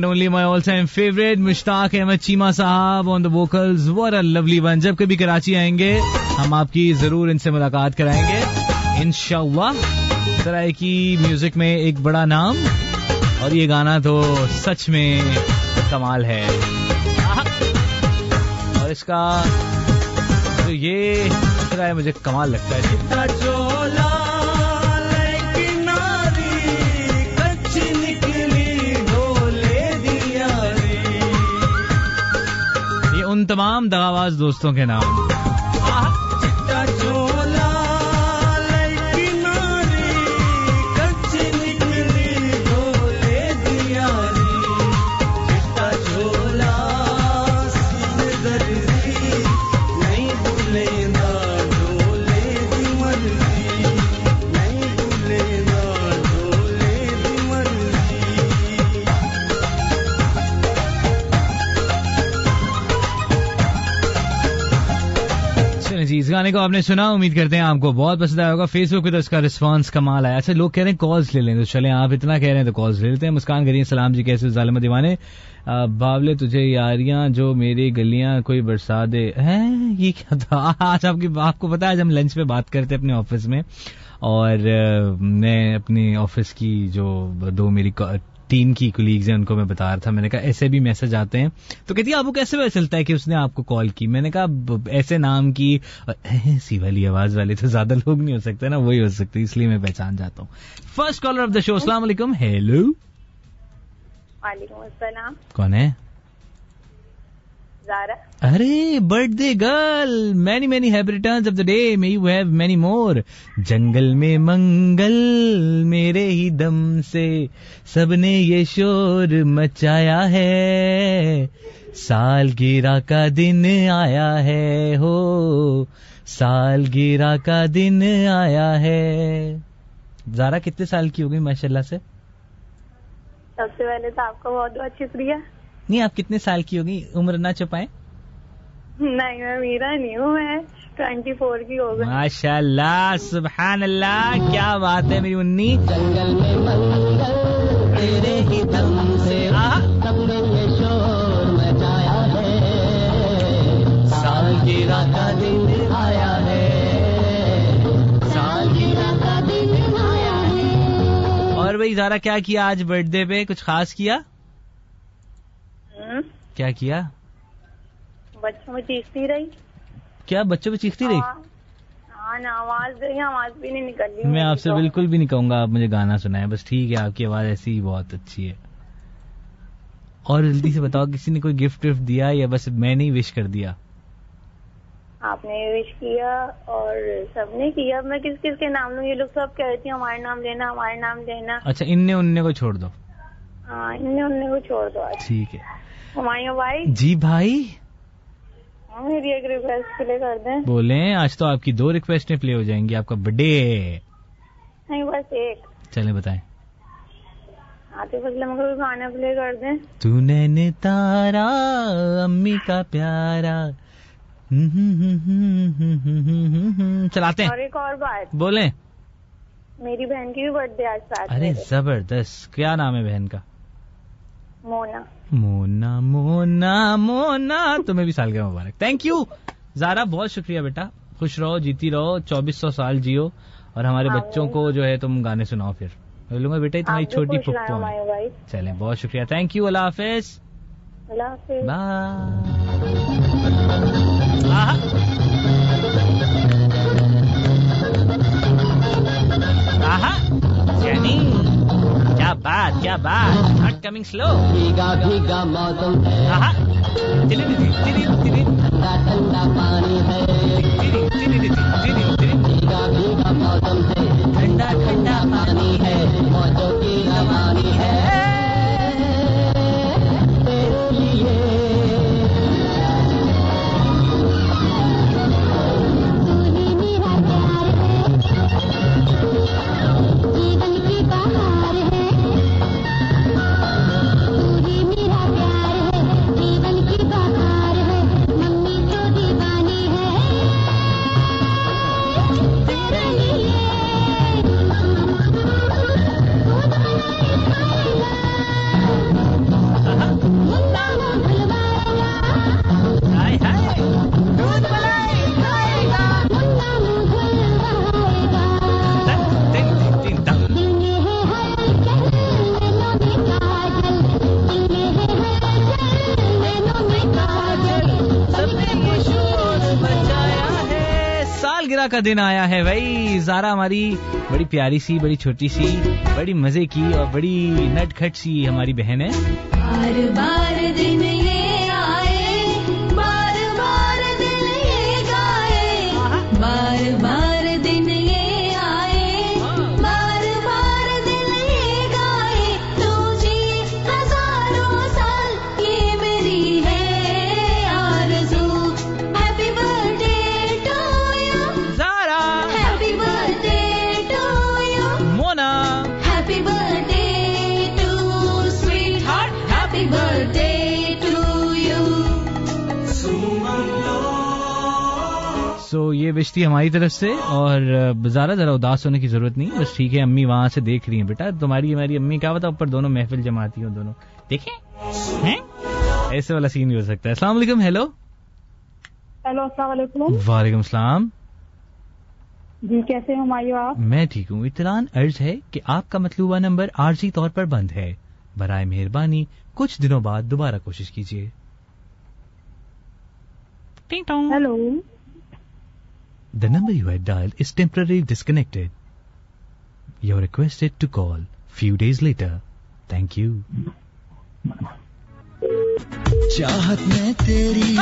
ہم آپ کی ضرور ان سے ملاقات کرائیں گے انشاء سرائے کی میوزک میں ایک بڑا نام اور یہ گانا تو سچ میں کمال ہے اور اس کا لگتا ہے تمام دغاواز دوستوں کے نام گانے کو آپ نے سنا امید کرتے ہیں آپ کو بہت پسند آیا ہوگا فیس بک پہ تو اس کا ریسپانس کمال آیا اچھا لوگ کہہ رہے ہیں کالز لے لیں تو چلیں آپ اتنا کہہ رہے ہیں تو کالز لے لیتے ہیں مسکان کریے سلام جی کیسے ظالم دیوانے باولے تجھے یاریاں جو میری گلیاں کوئی برسا دے یہ کیا تھا آج آپ کی آپ کو پتا آج ہم لنچ پہ بات کرتے اپنے آفس میں اور میں اپنی آفس کی جو دو میری کی ہیں ان کو میں بتا رہا تھا میں نے کہا ایسے بھی میسج آتے ہیں تو کہتی ہے آپ کو کیسے پتا چلتا ہے کہ اس نے آپ کو کال کی میں نے کہا ایسے نام کی ایسی والی آواز والے تو زیادہ لوگ نہیں ہو سکتے نا وہی ہو سکتے اس لیے میں پہچان جاتا ہوں first caller of the show السلام علیکم ہیلو وعلیکم السلام کون ہے ارے birthday girl many many happy returns of the day may you have many more جنگل میں منگل میرے ہی دم سے سب نے یہ شور مچایا ہے سال گیرا کا دن آیا ہے ہو سال گیرا کا دن آیا ہے زارا کتنے سال کی ہو گئی ماشاء اللہ سے سب سے پہلے تو آپ کا بہت بہت شکریہ نہیں آپ کتنے سال کی ہوگی عمر نہ چپائے
نہیں میں میرا نہیں ہوں میں ٹوینٹی فور کی ہوگی
ماشاء اللہ سبحان اللہ کیا بات ہے میری انی
جنگل میں تیرے انیلے سال گراد
اور بھائی زارا کیا کیا آج برتھ ڈے پہ کچھ خاص کیا چیختی
رہی
کیا بچوں میں چیختی رہی ہاں۔
ہاں، آواز بھی نہیں نکل رہی
میں آپ سے بالکل بھی نہیں کہوں گا آپ مجھے گانا ٹھیک ہے آپ کی آواز ایسی ہی بہت اچھی ہے اور جلدی سے بتاؤ کسی نے کوئی گفٹ وفٹ دیا یا بس میں نے وش کر دیا
آپ نے وش کیا اور سب نے کیا میں کس کس کے نام لوں یہ لوگ سب کہہ رہے تھے ہمارے نام لینا ہمارے نام لینا
اچھا ان نے ان کو چھوڑ دو ہاں ان نے ان کو چھوڑ دو ٹھیک ہے بھائی جی بھائی
میری ایک ریکویسٹ پلے کر دیں
بولیں آج تو آپ کی دو ریکویسٹیں پلے ہو جائیں گی آپ کا برتھ ڈے
نہیں بس ایک
چلیں بتائیں
آتے گانا پلے کر
دیں تو نے تارا امی کا پیارا چلاتے ہیں
اور ایک اور
بات بولیں
میری بہن کی بھی برتھ ڈے آج پاس
ارے زبردست کیا نام ہے بہن کا مونا مونا مونا تمہیں بھی سال کے مبارک تھینک یو زارا بہت شکریہ بیٹا خوش رہو جیتی رہو چوبیس سو سال جیو اور ہمارے بچوں کو جو ہے تم گانے سناؤ پھر گا بیٹا تمہاری چھوٹی میں چلے بہت شکریہ تھینک یو اللہ حافظ بات کیا بات ناٹ کمنگ سلو
بھیگا بھیگا موسم ہے ٹھنڈا ٹھنڈا پانی ہے موسم ہے
ٹھنڈا ٹھنڈا کا دن آیا ہے بھائی زارا ہماری بڑی پیاری سی بڑی چھوٹی سی بڑی مزے کی اور بڑی نٹ کھٹ سی ہماری بہن ہے بار بار بار بار یہ گائے ہماری طرف سے اور ذرا اداس ہونے کی ضرورت نہیں بس ٹھیک ہے امی وہاں سے دیکھ رہی ہیں بیٹا تمہاری ہماری امی کیا بتا اوپر دونوں محفل جماتی ہوں دونوں دیکھیں ایسے والا سین بھی ہو سکتا ہے السلام علیکم ہیلو ہیلو السلام علیکم وعلیکم السلام جی کیسے ہوں میں ٹھیک ہوں اطلاعان عرض ہے کہ آپ کا مطلوبہ نمبر عارضی طور پر بند ہے برائے مہربانی کچھ دنوں بعد دوبارہ کوشش کیجیے The number you had dialed is temporarily disconnected. You are requested to call few days later. Thank you.
چاہت میں تیری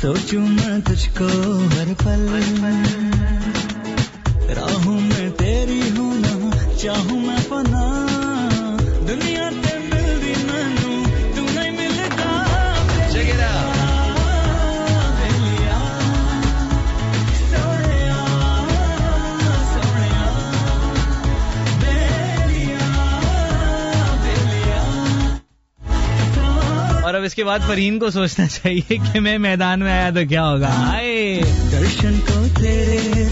سوچوں میں تجھ کو ہر پل راہوں میں تیری ہوں نا چاہوں میں پنا
اب اس کے بعد پرین کو سوچنا چاہیے کہ میں میدان میں آیا تو کیا ہوگا آئے
درشن کو تیرے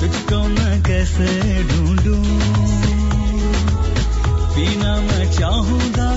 تجھ کو میں کیسے ڈھونڈوں پینا میں چاہوں گا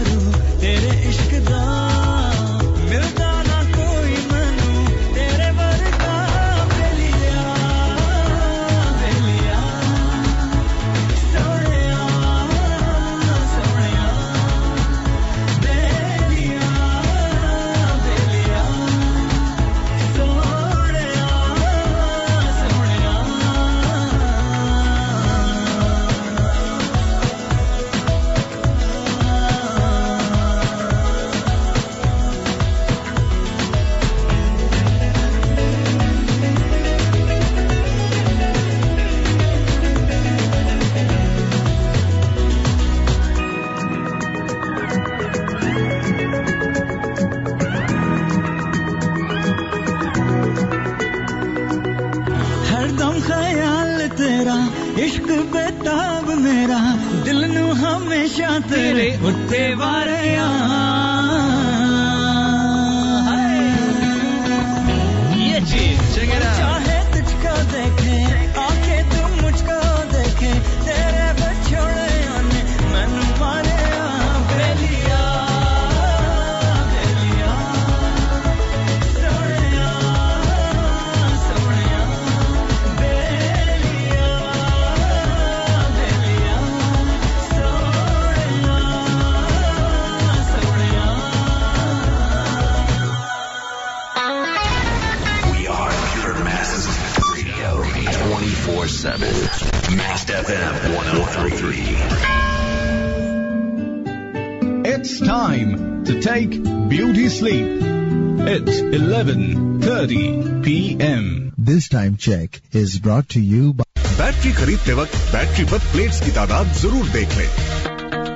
time check is brought to you battery خریدتے وقت بیٹری پر پلیٹس کی تعداد ضرور دیکھ لیں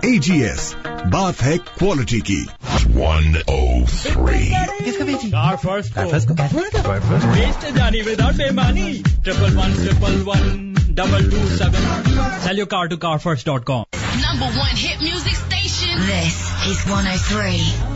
اے جی ایس بات ہے کوالٹی کی one
triple first a money triple one triple one double two seven
Cello car to car first dot com
number one hit music station this is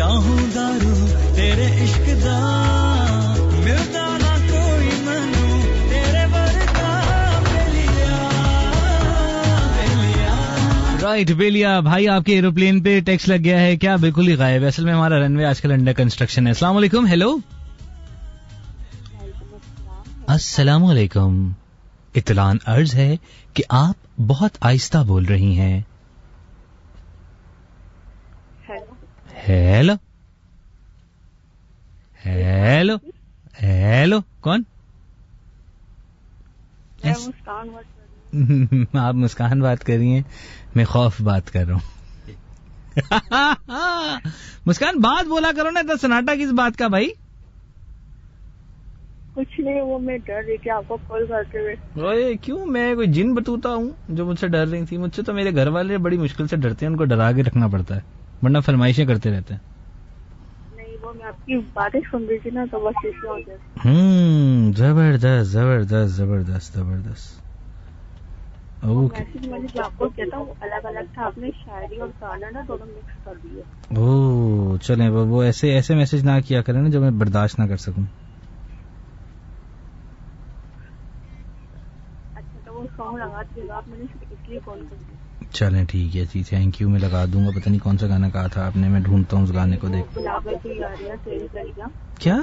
right بیلیا بھائی آپ کے ایروپلین پہ ٹیکس لگ گیا ہے کیا بالکل ہی غائب اصل میں ہمارا رن وے آج کل انڈر کنسٹرکشن ہے السلام علیکم ہیلو السلام علیکم اطلاع عرض ہے کہ آپ بہت آہستہ بول رہی ہیں ہیلو
ہیلو ہیلو کون آپ مسکان بات کر رہی ہیں میں خوف بات کر رہا ہوں
مسکان بات بولا کرو نا اتنا سناٹا کس بات کا بھائی
کچھ نہیں وہ میں ڈر آپ کو کال کرتے
ہوئے کیوں میں کوئی جن بتوتا ہوں جو مجھ سے ڈر رہی تھی مجھ سے تو میرے گھر والے بڑی مشکل سے ڈرتے ہیں ان کو ڈرا کے رکھنا پڑتا ہے ورنہ فرمائشیں کرتے رہتے اور زبردست زبردست
زبردست
دیا چلیں وہ ایسے ایسے میسج نہ کیا کریں جو میں برداشت نہ کر سکوں اچھا، چلیں ٹھیک ہے جی تھینک یو میں لگا دوں گا پتا نہیں کون سا گانا کہا تھا آپ نے میں ڈھونڈتا ہوں اس گانے کو دیکھ کیا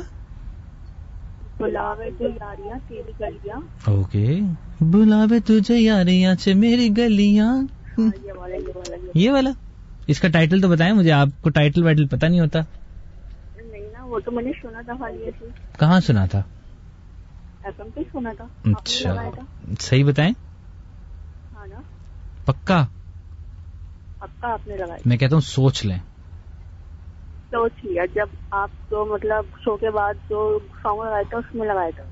اوکے بلاوے تجھے سے میری گلیاں ہاں، یہ والا اس کا ٹائٹل تو بتائیں مجھے آپ کو ٹائٹل وائٹل پتا نہیں ہوتا
نہیں وہ تو میں نے
کہاں سنا تھا اچھا صحیح بتائیں پکا
پکا آپ نے لگایا
میں کہتا ہوں سوچ لیں
سوچ لیا جب آپ مطلب شو کے بعد جو سانگ تھا اس میں لگایا تھا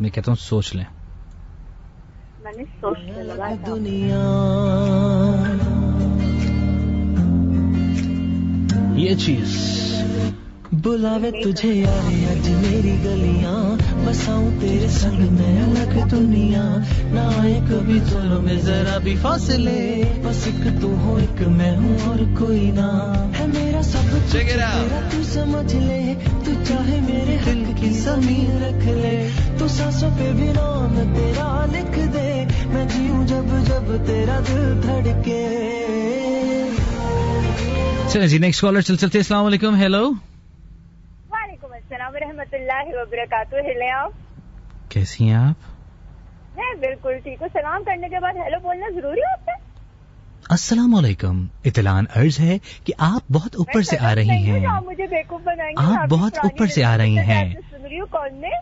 میں کہتا ہوں سوچ لیں
میں نے سوچ
دنیا یہ
چیز
بلاوے تجھے یارے اج میری گلیاں بساؤں تیرے سنگ میں الگ دنیا نہ آئے کبھی دونوں میں ذرا بھی فاصلے بس ایک تو ہو ایک میں ہوں اور کوئی نہ ہے میرا سب تیرا تو سمجھ لے تو چاہے میرے دل کی زمین رکھ لے تو ساسوں پہ بھی نام تیرا لکھ دے میں جیوں جب جب تیرا دل دھڑکے چلیں جی نیکسٹ کالر
چل چلتے السلام علیکم ہیلو السلام
ورحمۃ اللہ وبرکاتہ ہلے آپ
کیسی ہیں آپ
میں بالکل ٹھیک ہوں سلام کرنے کے بعد ہیلو بولنا ضروری ہوتا ہے
السلام علیکم اطلاع عرض ہے کہ آپ بہت اوپر سے آ رہی ہیں مجھے
بےکوف آپ
بہت اوپر سے آ رہی ہیں سن رہی ہوں
کال میں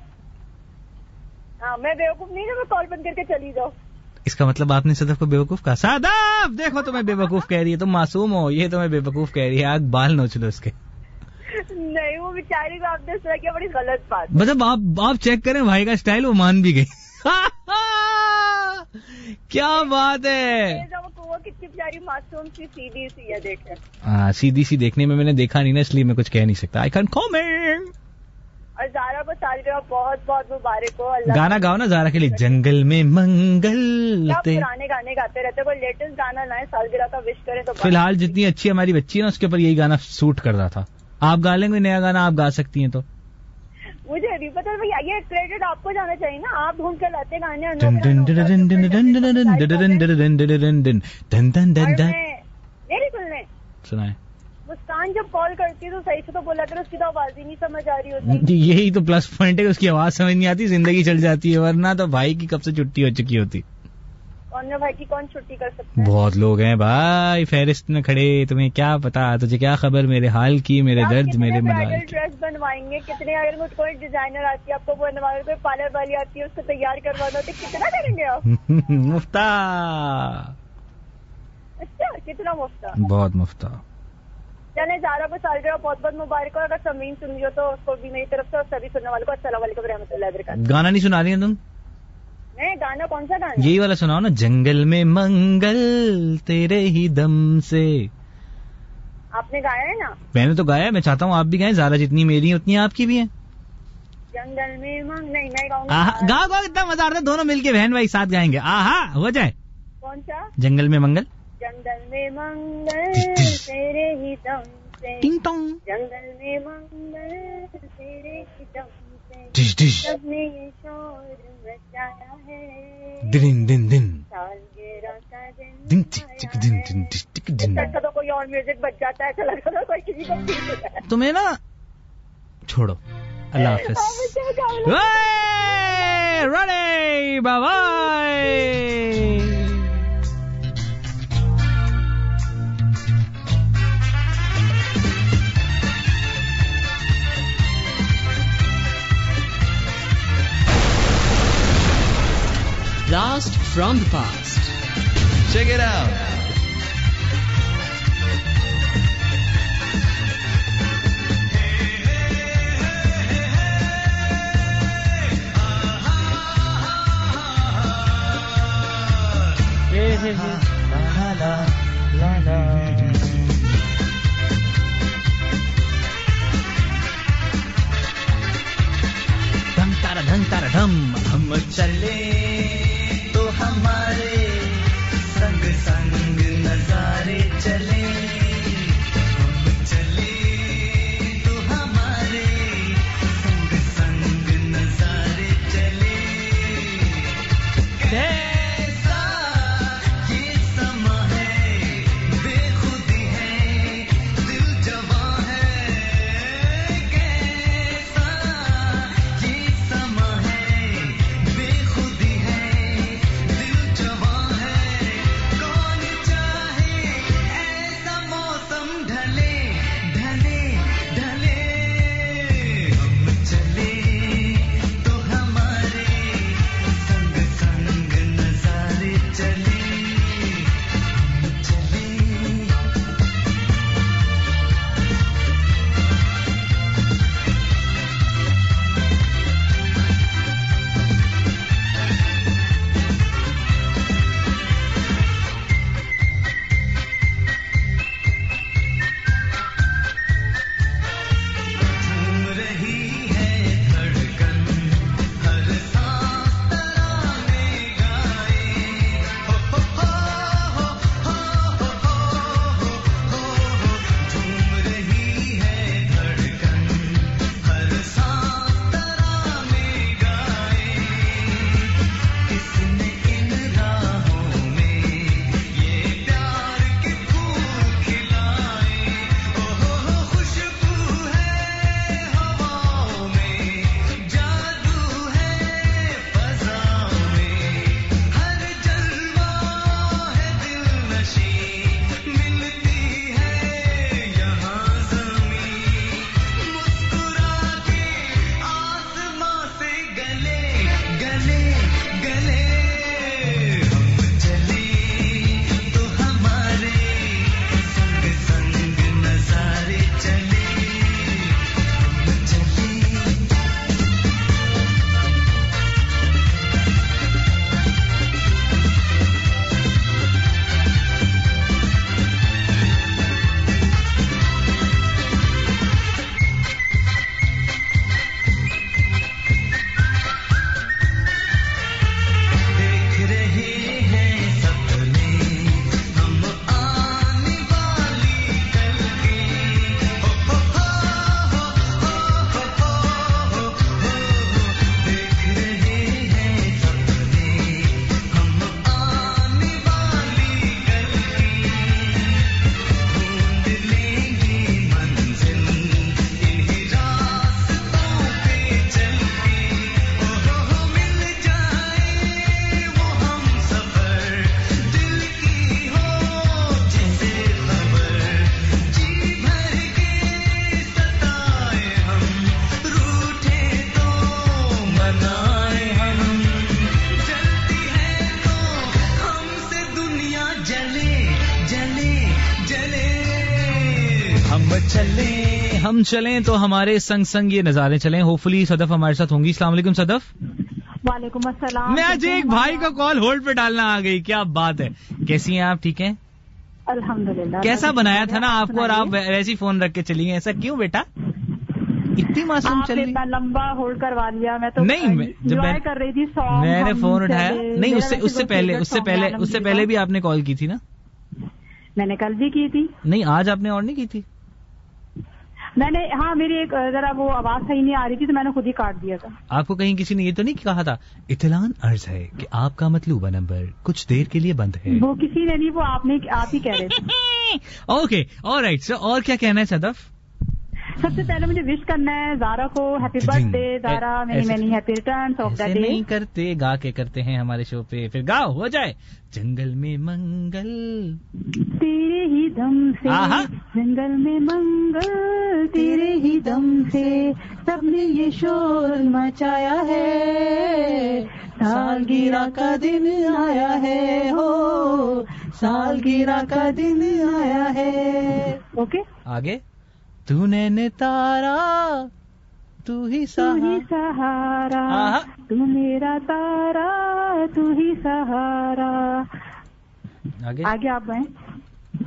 ہاں، بیوقوف نہیں ہوں کال بند کر کے چلی جاؤں
اس کا مطلب آپ نے صدف کو بے وقوف کہا ساداب دیکھو تمہیں بے وقوف کہہ رہی ہے تم معصوم ہو یہ تمہیں بے وقوف کہہ رہی ہے آگ بال نوچ لو اس کے نہیں
وہ کو آپ نے سنا کیا بڑی غلط بات
مطلب آپ آپ چیک کریں بھائی کا اسٹائل وہ مان بھی گئی کیا بات ہے سیدھی سی ہے دیکھنے ہاں سیدھی سی دیکھنے میں میں نے دیکھا نہیں نا اس لیے میں کچھ کہہ نہیں سکتا آئی
اور زارا کو سالگرہ
بہت بہت مبارک ہو گانا گاؤ نا زارا کے لیے جنگل میں منگل
گانے گانے گاتے رہتے لیٹسٹ گانا لائیں سالگرہ کا وش تو
فی الحال جتنی اچھی ہماری بچی ہے نا اس کے اوپر یہی گانا سوٹ کر رہا تھا آپ گا لیں گے نیا گانا آپ گا سکتی ہیں تو
آپ کے آواز ہی نہیں سمجھ آ رہی ہوتی
یہی تو پلس پوائنٹ ہے اس کی آواز سمجھ نہیں آتی زندگی چل جاتی ہے ورنہ تو بھائی کی کب سے چھٹی ہو چکی ہوتی
بھائی کی جی؟ کون چھٹی کر
بہت لوگ ہیں بھائی فہرست میں کھڑے تمہیں کیا پتا تجھے کیا خبر میرے حال کی میرے درد میرے
ڈریس بنوائیں گے پارلر والی آتی ہے
کتنا اچھا، بہت مفت
زارا بس آ رہا بہت بہت مبارک ہو اگر زمین سنگی ہو تو اس کو بھی میری طرف سے سبھی کو السلام علیکم رحمۃ اللہ
گانا نہیں سنا رہی تم
گانا کون سا گانا
یہی والا سنا جنگل میں منگل تیرے ہی دم سے
آپ نے گایا ہے نا
میں نے تو گایا میں چاہتا ہوں آپ بھی گائے زیادہ جتنی میری اتنی آپ کی بھی
ہیں جنگل میں گاؤں اتنا
مزہ آتا ہے دونوں مل کے بہن بھائی ساتھ گائیں گے آہا ہو جائے
کون سا
جنگل میں منگل جنگل میں منگل تیرے ہی دم
جنگل میں منگل تیرے ہی دم شور
دن دن دن
دن
ٹک دن دن
اچھا کوئی میوزک بچ جاتا ہے
تمہیں نا چھوڑو اللہ حافظ رڑے رو
لاسٹ فرام د فاسٹمار
ڈھم تار ڈھم ہم چلے
ہم چلیں تو ہمارے سنگ سنگ یہ نظارے چلیں ہوپ فلی صدف ہمارے ساتھ ہوں گی السلام علیکم صدف
وعلیکم السلام
میں آج ایک بھائی کا کال ہولڈ پہ ڈالنا آ گئی کیا بات ہے کیسی ہیں آپ ٹھیک ہیں
الحمد
للہ کیسا بنایا تھا نا آپ کو اور آپ ویسی فون رکھ کے چلیے ایسا کیوں بیٹا اتنی معصوم چل رہی لمبا ہولڈ کروا لیا میں تو نہیں میں
میں کر رہی تھی
نے فون اٹھایا نہیں اس اس اس سے سے سے پہلے پہلے پہلے بھی آپ نے کال کی تھی
نا میں نے کل بھی کی تھی نہیں
آج آپ نے اور نہیں کی تھی میں
نے ہاں میری ایک ذرا وہ آواز صحیح نہیں آ رہی تھی تو میں نے خود ہی کاٹ دیا تھا
آپ کو کہیں کسی نے یہ تو نہیں کہا تھا اطلاع عرض ہے کہ آپ کا مطلوبہ نمبر کچھ دیر کے لیے بند ہے
وہ کسی نے نہیں وہ آپ آپ نے ہی کہہ رہے
تھے اوکے اور رائٹ سر اور کیا کہنا ہے صدف
سب سے پہلے مجھے وش کرنا ہے زارا کو happy birthday Zara many many happy day نہیں
کرتے گا کے کرتے ہیں ہمارے شو پہ پھر گا ہو جائے جنگل میں منگل
تیرے ہی دم سے جنگل میں منگل تیرے ہی دم سے سب نے یہ شور مچایا ہے سال کا دن آیا ہے سال سالگرہ کا دن آیا ہے اوکے آگے تو نے تارا تو ہی سہارا تو میرا تارا تو ہی سہارا آگے آپ گائے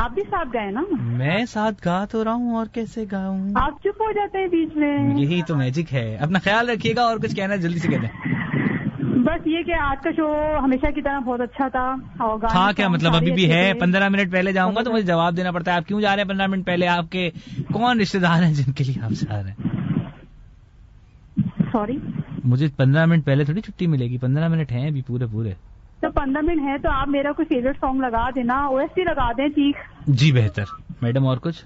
آپ بھی ساتھ گئے نا میں ساتھ گا تو رہا ہوں اور کیسے گاؤں آپ چپ ہو جاتے ہیں بیچ میں یہی تو میجک ہے اپنا خیال رکھیے گا اور کچھ کہنا ہے جلدی سے ہیں یہ کہ آج کا شو ہمیشہ کی طرح بہت اچھا تھا کیا مطلب ابھی بھی ہے پندرہ منٹ پہلے جاؤں گا تو مجھے جواب دینا پڑتا ہے آپ کیوں جا رہے ہیں پندرہ منٹ پہلے آپ کے کون رشتے دار ہیں جن کے لیے آپ جا رہے ہیں سوری مجھے پندرہ منٹ پہلے تھوڑی چھٹی ملے گی پندرہ منٹ ہیں ابھی پورے پورے تو پندرہ منٹ ہے تو آپ میرا کوئی فیوریٹ سانگ لگا دینا او ایس لگا دیں ٹھیک جی بہتر میڈم اور کچھ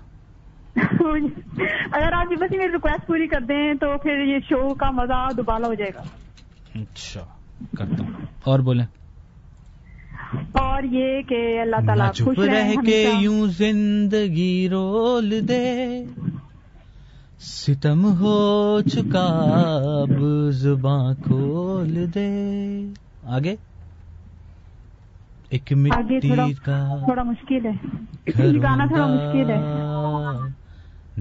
اگر آپ بس میری ریکویسٹ پوری کر دیں تو پھر یہ شو کا مزہ دوبارہ ہو جائے گا اچھا کرتا ہوں اور بولے اور یہ کہ اللہ تعالیٰ یوں زندگی رول دے ستم ہو چکا زباں کھول دے آگے ایک مٹی کا تھوڑا مشکل ہے گانا تھوڑا مشکل ہے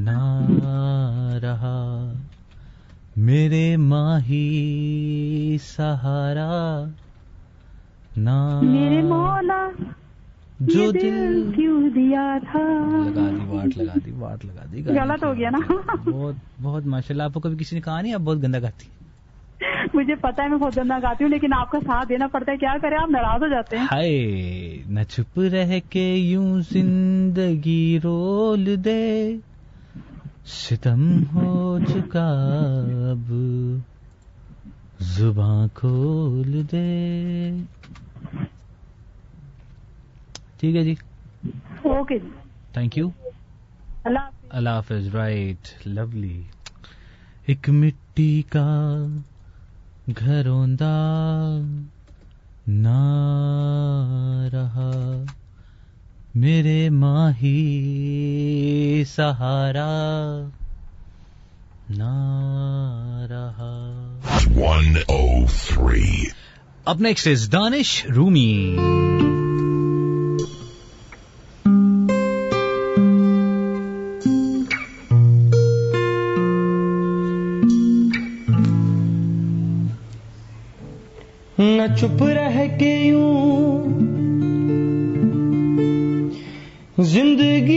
نہ رہا میرے ماہی سہارا میرے مولا جو دل کیوں دیا تھا لگا لگا لگا دی دی دی واٹ واٹ غلط ہو گیا نا بہت بہت ماشاء اللہ آپ کو کبھی کسی نے کہا نہیں آپ بہت گندا گاتی مجھے پتا ہے میں بہت گندا گاتی ہوں لیکن آپ کا ساتھ دینا پڑتا ہے کیا کرے آپ ناراض ہو جاتے ہیں نہ چھپ رہ کے یوں زندگی رول دے ستم ہو چکا زباں جی تھینک جی۔ یو اللہ حافظ رائٹ لولی ایک مٹی کا گھروں رہا میرے ماہی سہارا رہا oh اب نیکسٹ از دانش رومی نہ چپ رہ کے یوں زندگی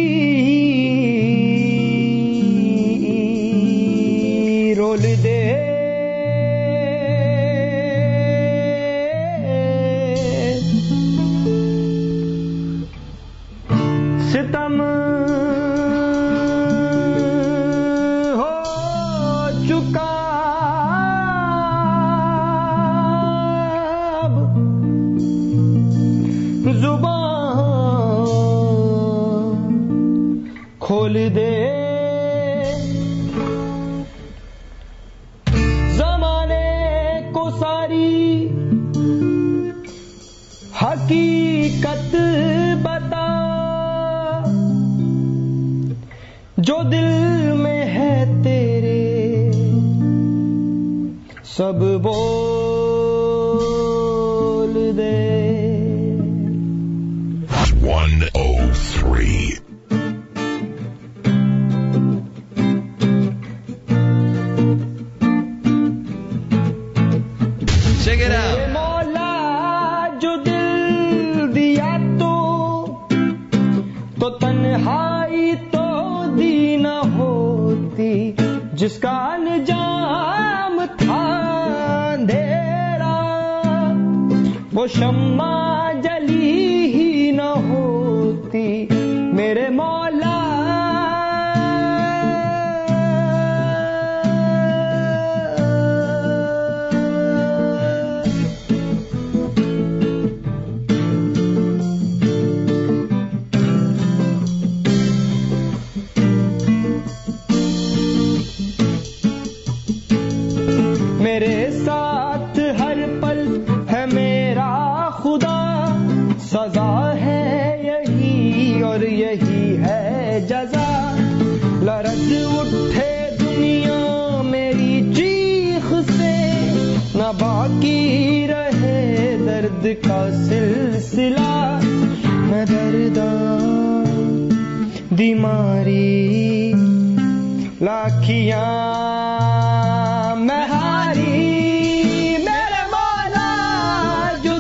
جو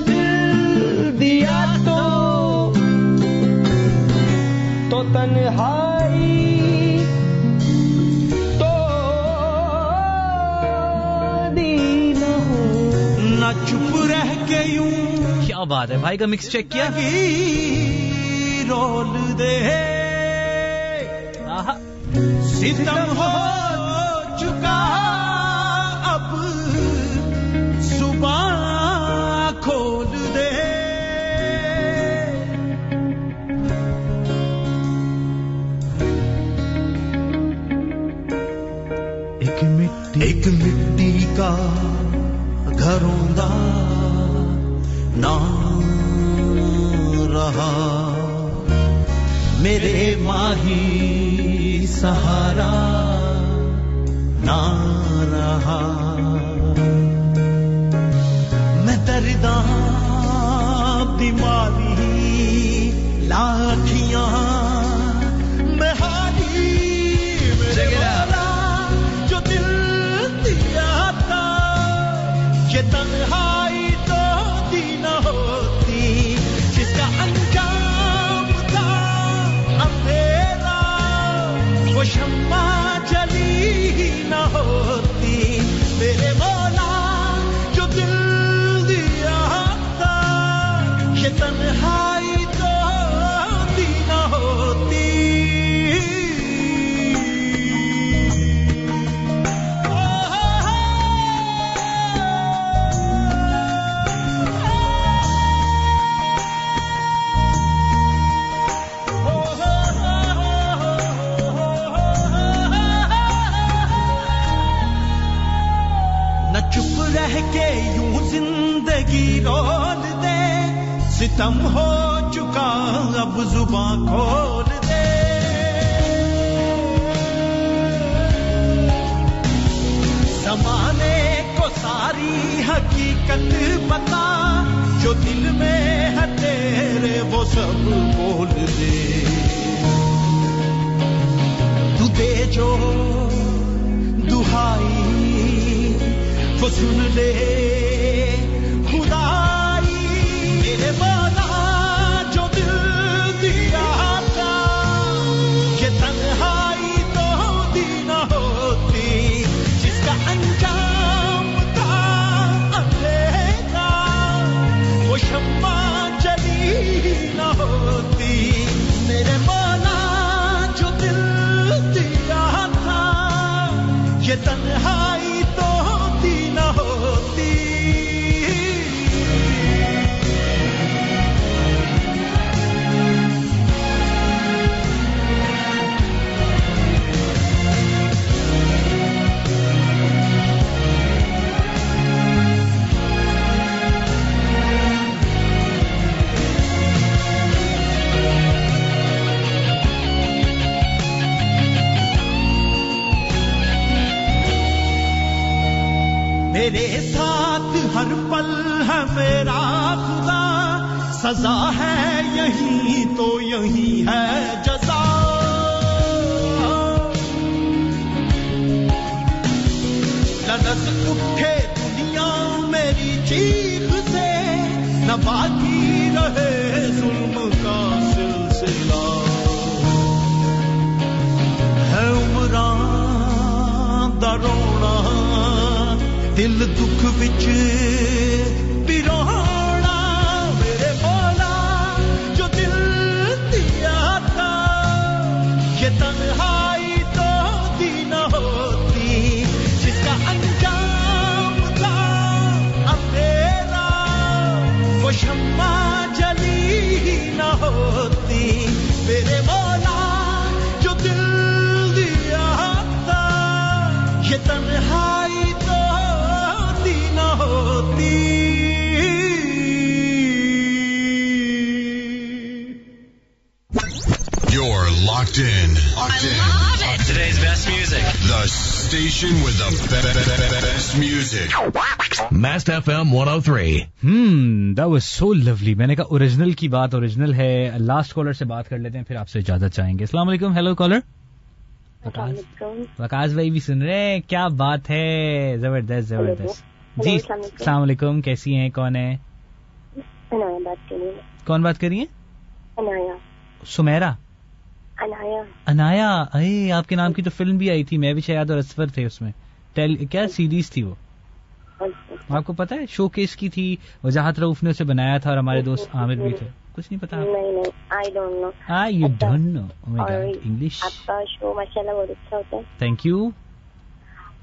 دل دیا تو تنہائی تو چپ کیا بات ہے بھائی کا مکس چیک کیا رول دے ستم ہو چکا اب صبح کھول دے ایک مٹی ایک مٹی کا گھروں دا نام رہا میرے ماہی سہارا نہ رہا میں درداں بیماری لاکھی ختم ہو چکا اب زباں کھول دے زمانے کو ساری حقیقت بتا جو دل میں ہے تیرے وہ سب بول دے تو دے جو دہائی وہ سن لے نہ سزا ہے یہی تو یہی ہے جزا لگت اٹھے دنیا میری چیخ سے نہ باقی رہے ظلم کا سلسلہ ہے عمران درونا دل دکھ بچ in. Locked I in. love it. Today's best music. The station with the be- be- be- be- best music. Mast FM 103. Hmm, that was so lovely. میں نے کہا اوریجنل کی بات اوریجنل ہے لاسٹ کالر سے بات کر لیتے ہیں پھر آپ سے اجازت چاہیں گے السلام علیکم ہیلو کالر وکاس وکاس بھائی بھی سن رہے ہیں کیا بات ہے زبردست زبردست جی السلام علیکم کیسی ہیں کون ہے کون بات کر رہی ہیں سمیرا انایا انایا اے آپ کے نام کی تو فلم بھی آئی تھی میں بھی شاید اور اسفر تھے اس میں کیا سیریز تھی وہ آپ کو پتا ہے شو کیس کی تھی وجاہت روف نے اسے بنایا تھا اور ہمارے دوست عامر بھی تھے کچھ نہیں پتا ah, انگلش اچھا. oh آپ کا شو ماشاء اللہ بہت اچھا ہوتا ہے تھینک یو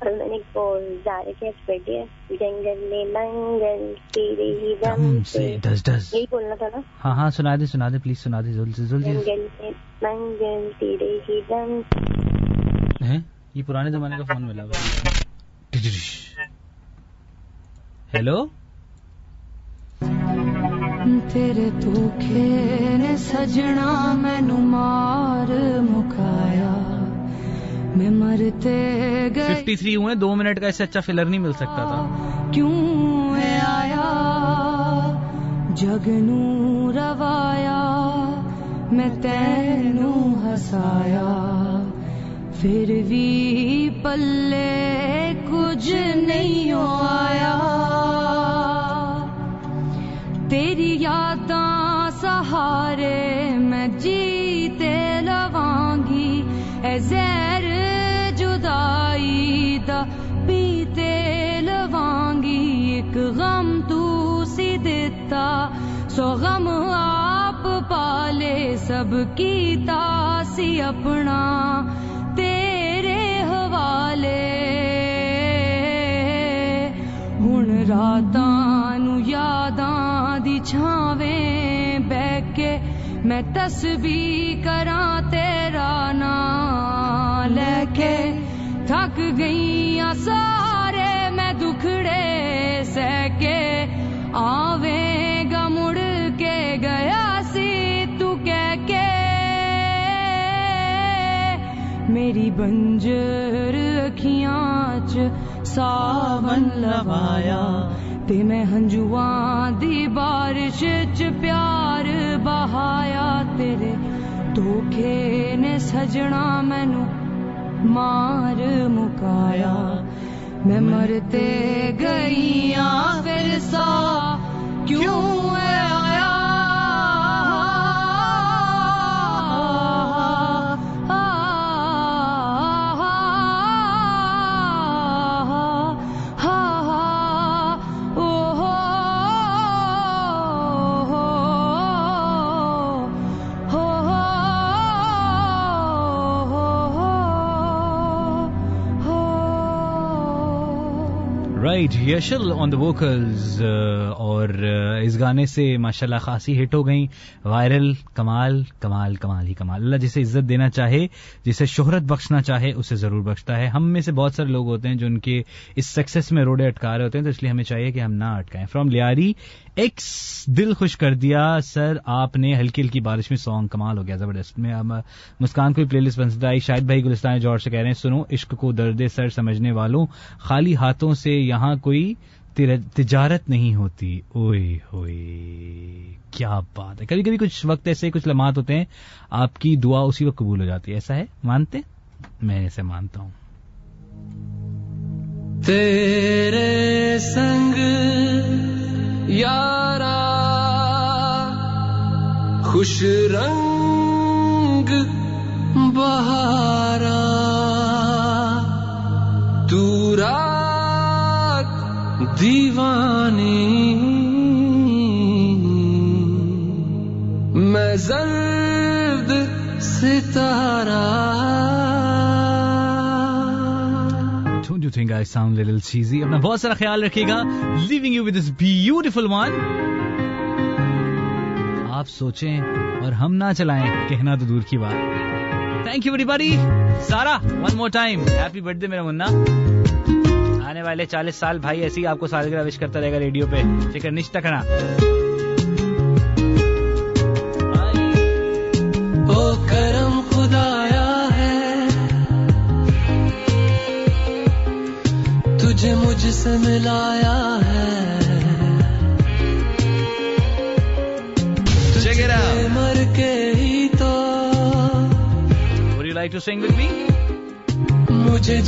اور میں نے بول جارے کے بیٹے جنگل میں منگل تیرے ہی دم سے دس دس یہی بولنا تھا نا ہاں ہاں سنا دے سنا دے پلیز سنا دے زل سے جنگل میں منگل تیرے ہی دم ہے یہ پرانے زمانے کا فون ملا ہیلو تیرے دھوکھے نے سجنا مینو مار مکایا میں مرتے گئے ففٹی تھری ہوئے دو منٹ کا اس سے اچھا فلر نہیں مل سکتا تھا کیوں آیا جگنو روایا میں تینو ہسایا پھر بھی پلے کچھ نہیں آیا تیری یاداں سہارے میں جیتے لوا گی ایسے سو غم آپ پالے سب کی تاسی اپنا تیرے حوالے ہن ہوداں یاداں دی چھاویں بہ کے میں تیرا نام لے کے تھک گئی سارے میں دکھڑے سہ کے آویں میری بنجر اکھیاں چ ساون لوایا تے میں ہنجواں دی بارش چ پیار بہایا تیرے دھوکھے نے سجنا مینو مار مکایا میں مرتے گئی آ پھر سا کیوں ہے یشل آن دا ووکلز اور uh, اس گانے سے ماشاء اللہ خاصی ہٹ ہو گئیں وائرل کمال کمال کمال ہی کمال اللہ جسے عزت دینا چاہے جسے شہرت بخشنا چاہے اسے ضرور بخشتا ہے ہم میں سے بہت سارے لوگ ہوتے ہیں جو ان کے اس سکسیز میں روڈے اٹکا رہے ہوتے ہیں تو اس لیے ہمیں چاہیے کہ ہم نہ اٹکائیں فرام لیاری ایکس دل خوش کر دیا سر آپ نے ہلکی ہلکی بارش میں سانگ کمال ہو گیا زبردست میں مسکان کو پلے لسٹ بن آئی شاید بھائی گلستان جوہر سے کہہ رہے ہیں سنو عشق کو درد سر سمجھنے والوں خالی ہاتھوں سے یہاں کوئی تجارت نہیں ہوتی اوئے ہوئے کیا بات ہے کبھی کبھی کچھ وقت ایسے کچھ لمحات ہوتے ہیں آپ کی دعا اسی وقت قبول ہو جاتی ہے ایسا ہے مانتے میں ایسے مانتا ہوں تیرے سنگ یارا خوش رنگ بہارا تورا دیوانی میں زرد ستارہ do think I sound a little cheesy. اپنا بہت سارا خیال رکھے گا living you with this beautiful one آپ سوچیں اور ہم نہ چلائیں کہنا تو دور کی بات تھینک یو بڑی باری سارا one more time happy birthday میرا منا آنے والے چالیس سال بھائی ایسے ہی آپ کو سالگرہ وش کرتا رہے گا ریڈیو پہ فکر نشتہ کرنا ہے مر مر ہی تو مجھے جینا آیا سنگ مجھے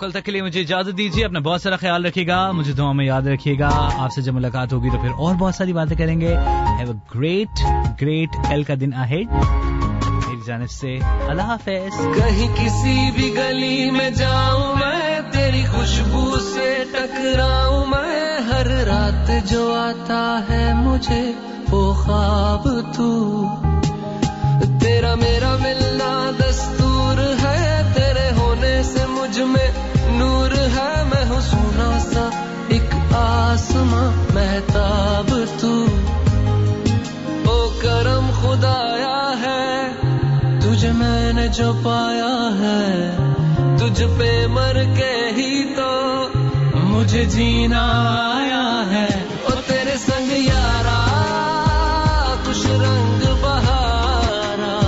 کل تک کے لیے مجھے اجازت دیجیے اپنا بہت سارا خیال رکھے گا مجھے دعا میں یاد رکھے گا آپ سے جب ملاقات ہوگی تو پھر اور بہت ساری باتیں کریں گے گریٹ گریٹ ایل کا دن میری جانب سے اللہ حافظ کہیں کسی بھی گلی میں جاؤں میں تیری خوشبو سے ٹکراؤں میں ہر رات جو آتا ہے مجھے وہ خواب تو تیرا میرا ملنا دستور ہے تیرے ہونے سے مجھ میں مہتاب تو او کرم خدایا ہے تجھ میں نے جو پایا ہے تجھ پہ مر کے ہی تو مجھے جینا آیا ہے اور تیرے سنگ یارا کچھ رنگ بہارا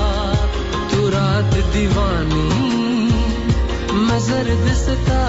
تو رات دیوانی مزر بستا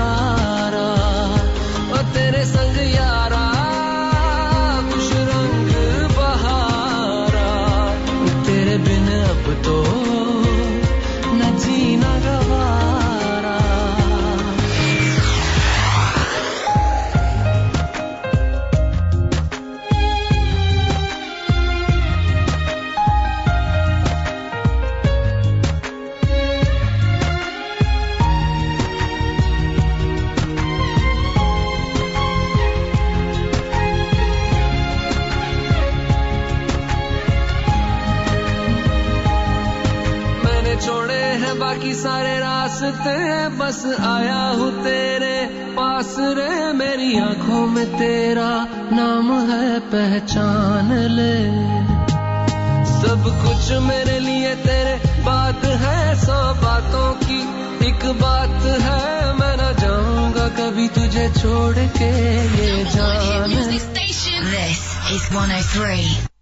بس آیا ہوں تیرے پاس میری آنکھوں میں تیرا نام ہے پہچان لے سب کچھ میرے لیے تیرے بات ہے سو باتوں کی ایک بات ہے میں نہ جاؤں گا کبھی تجھے چھوڑ کے لے 103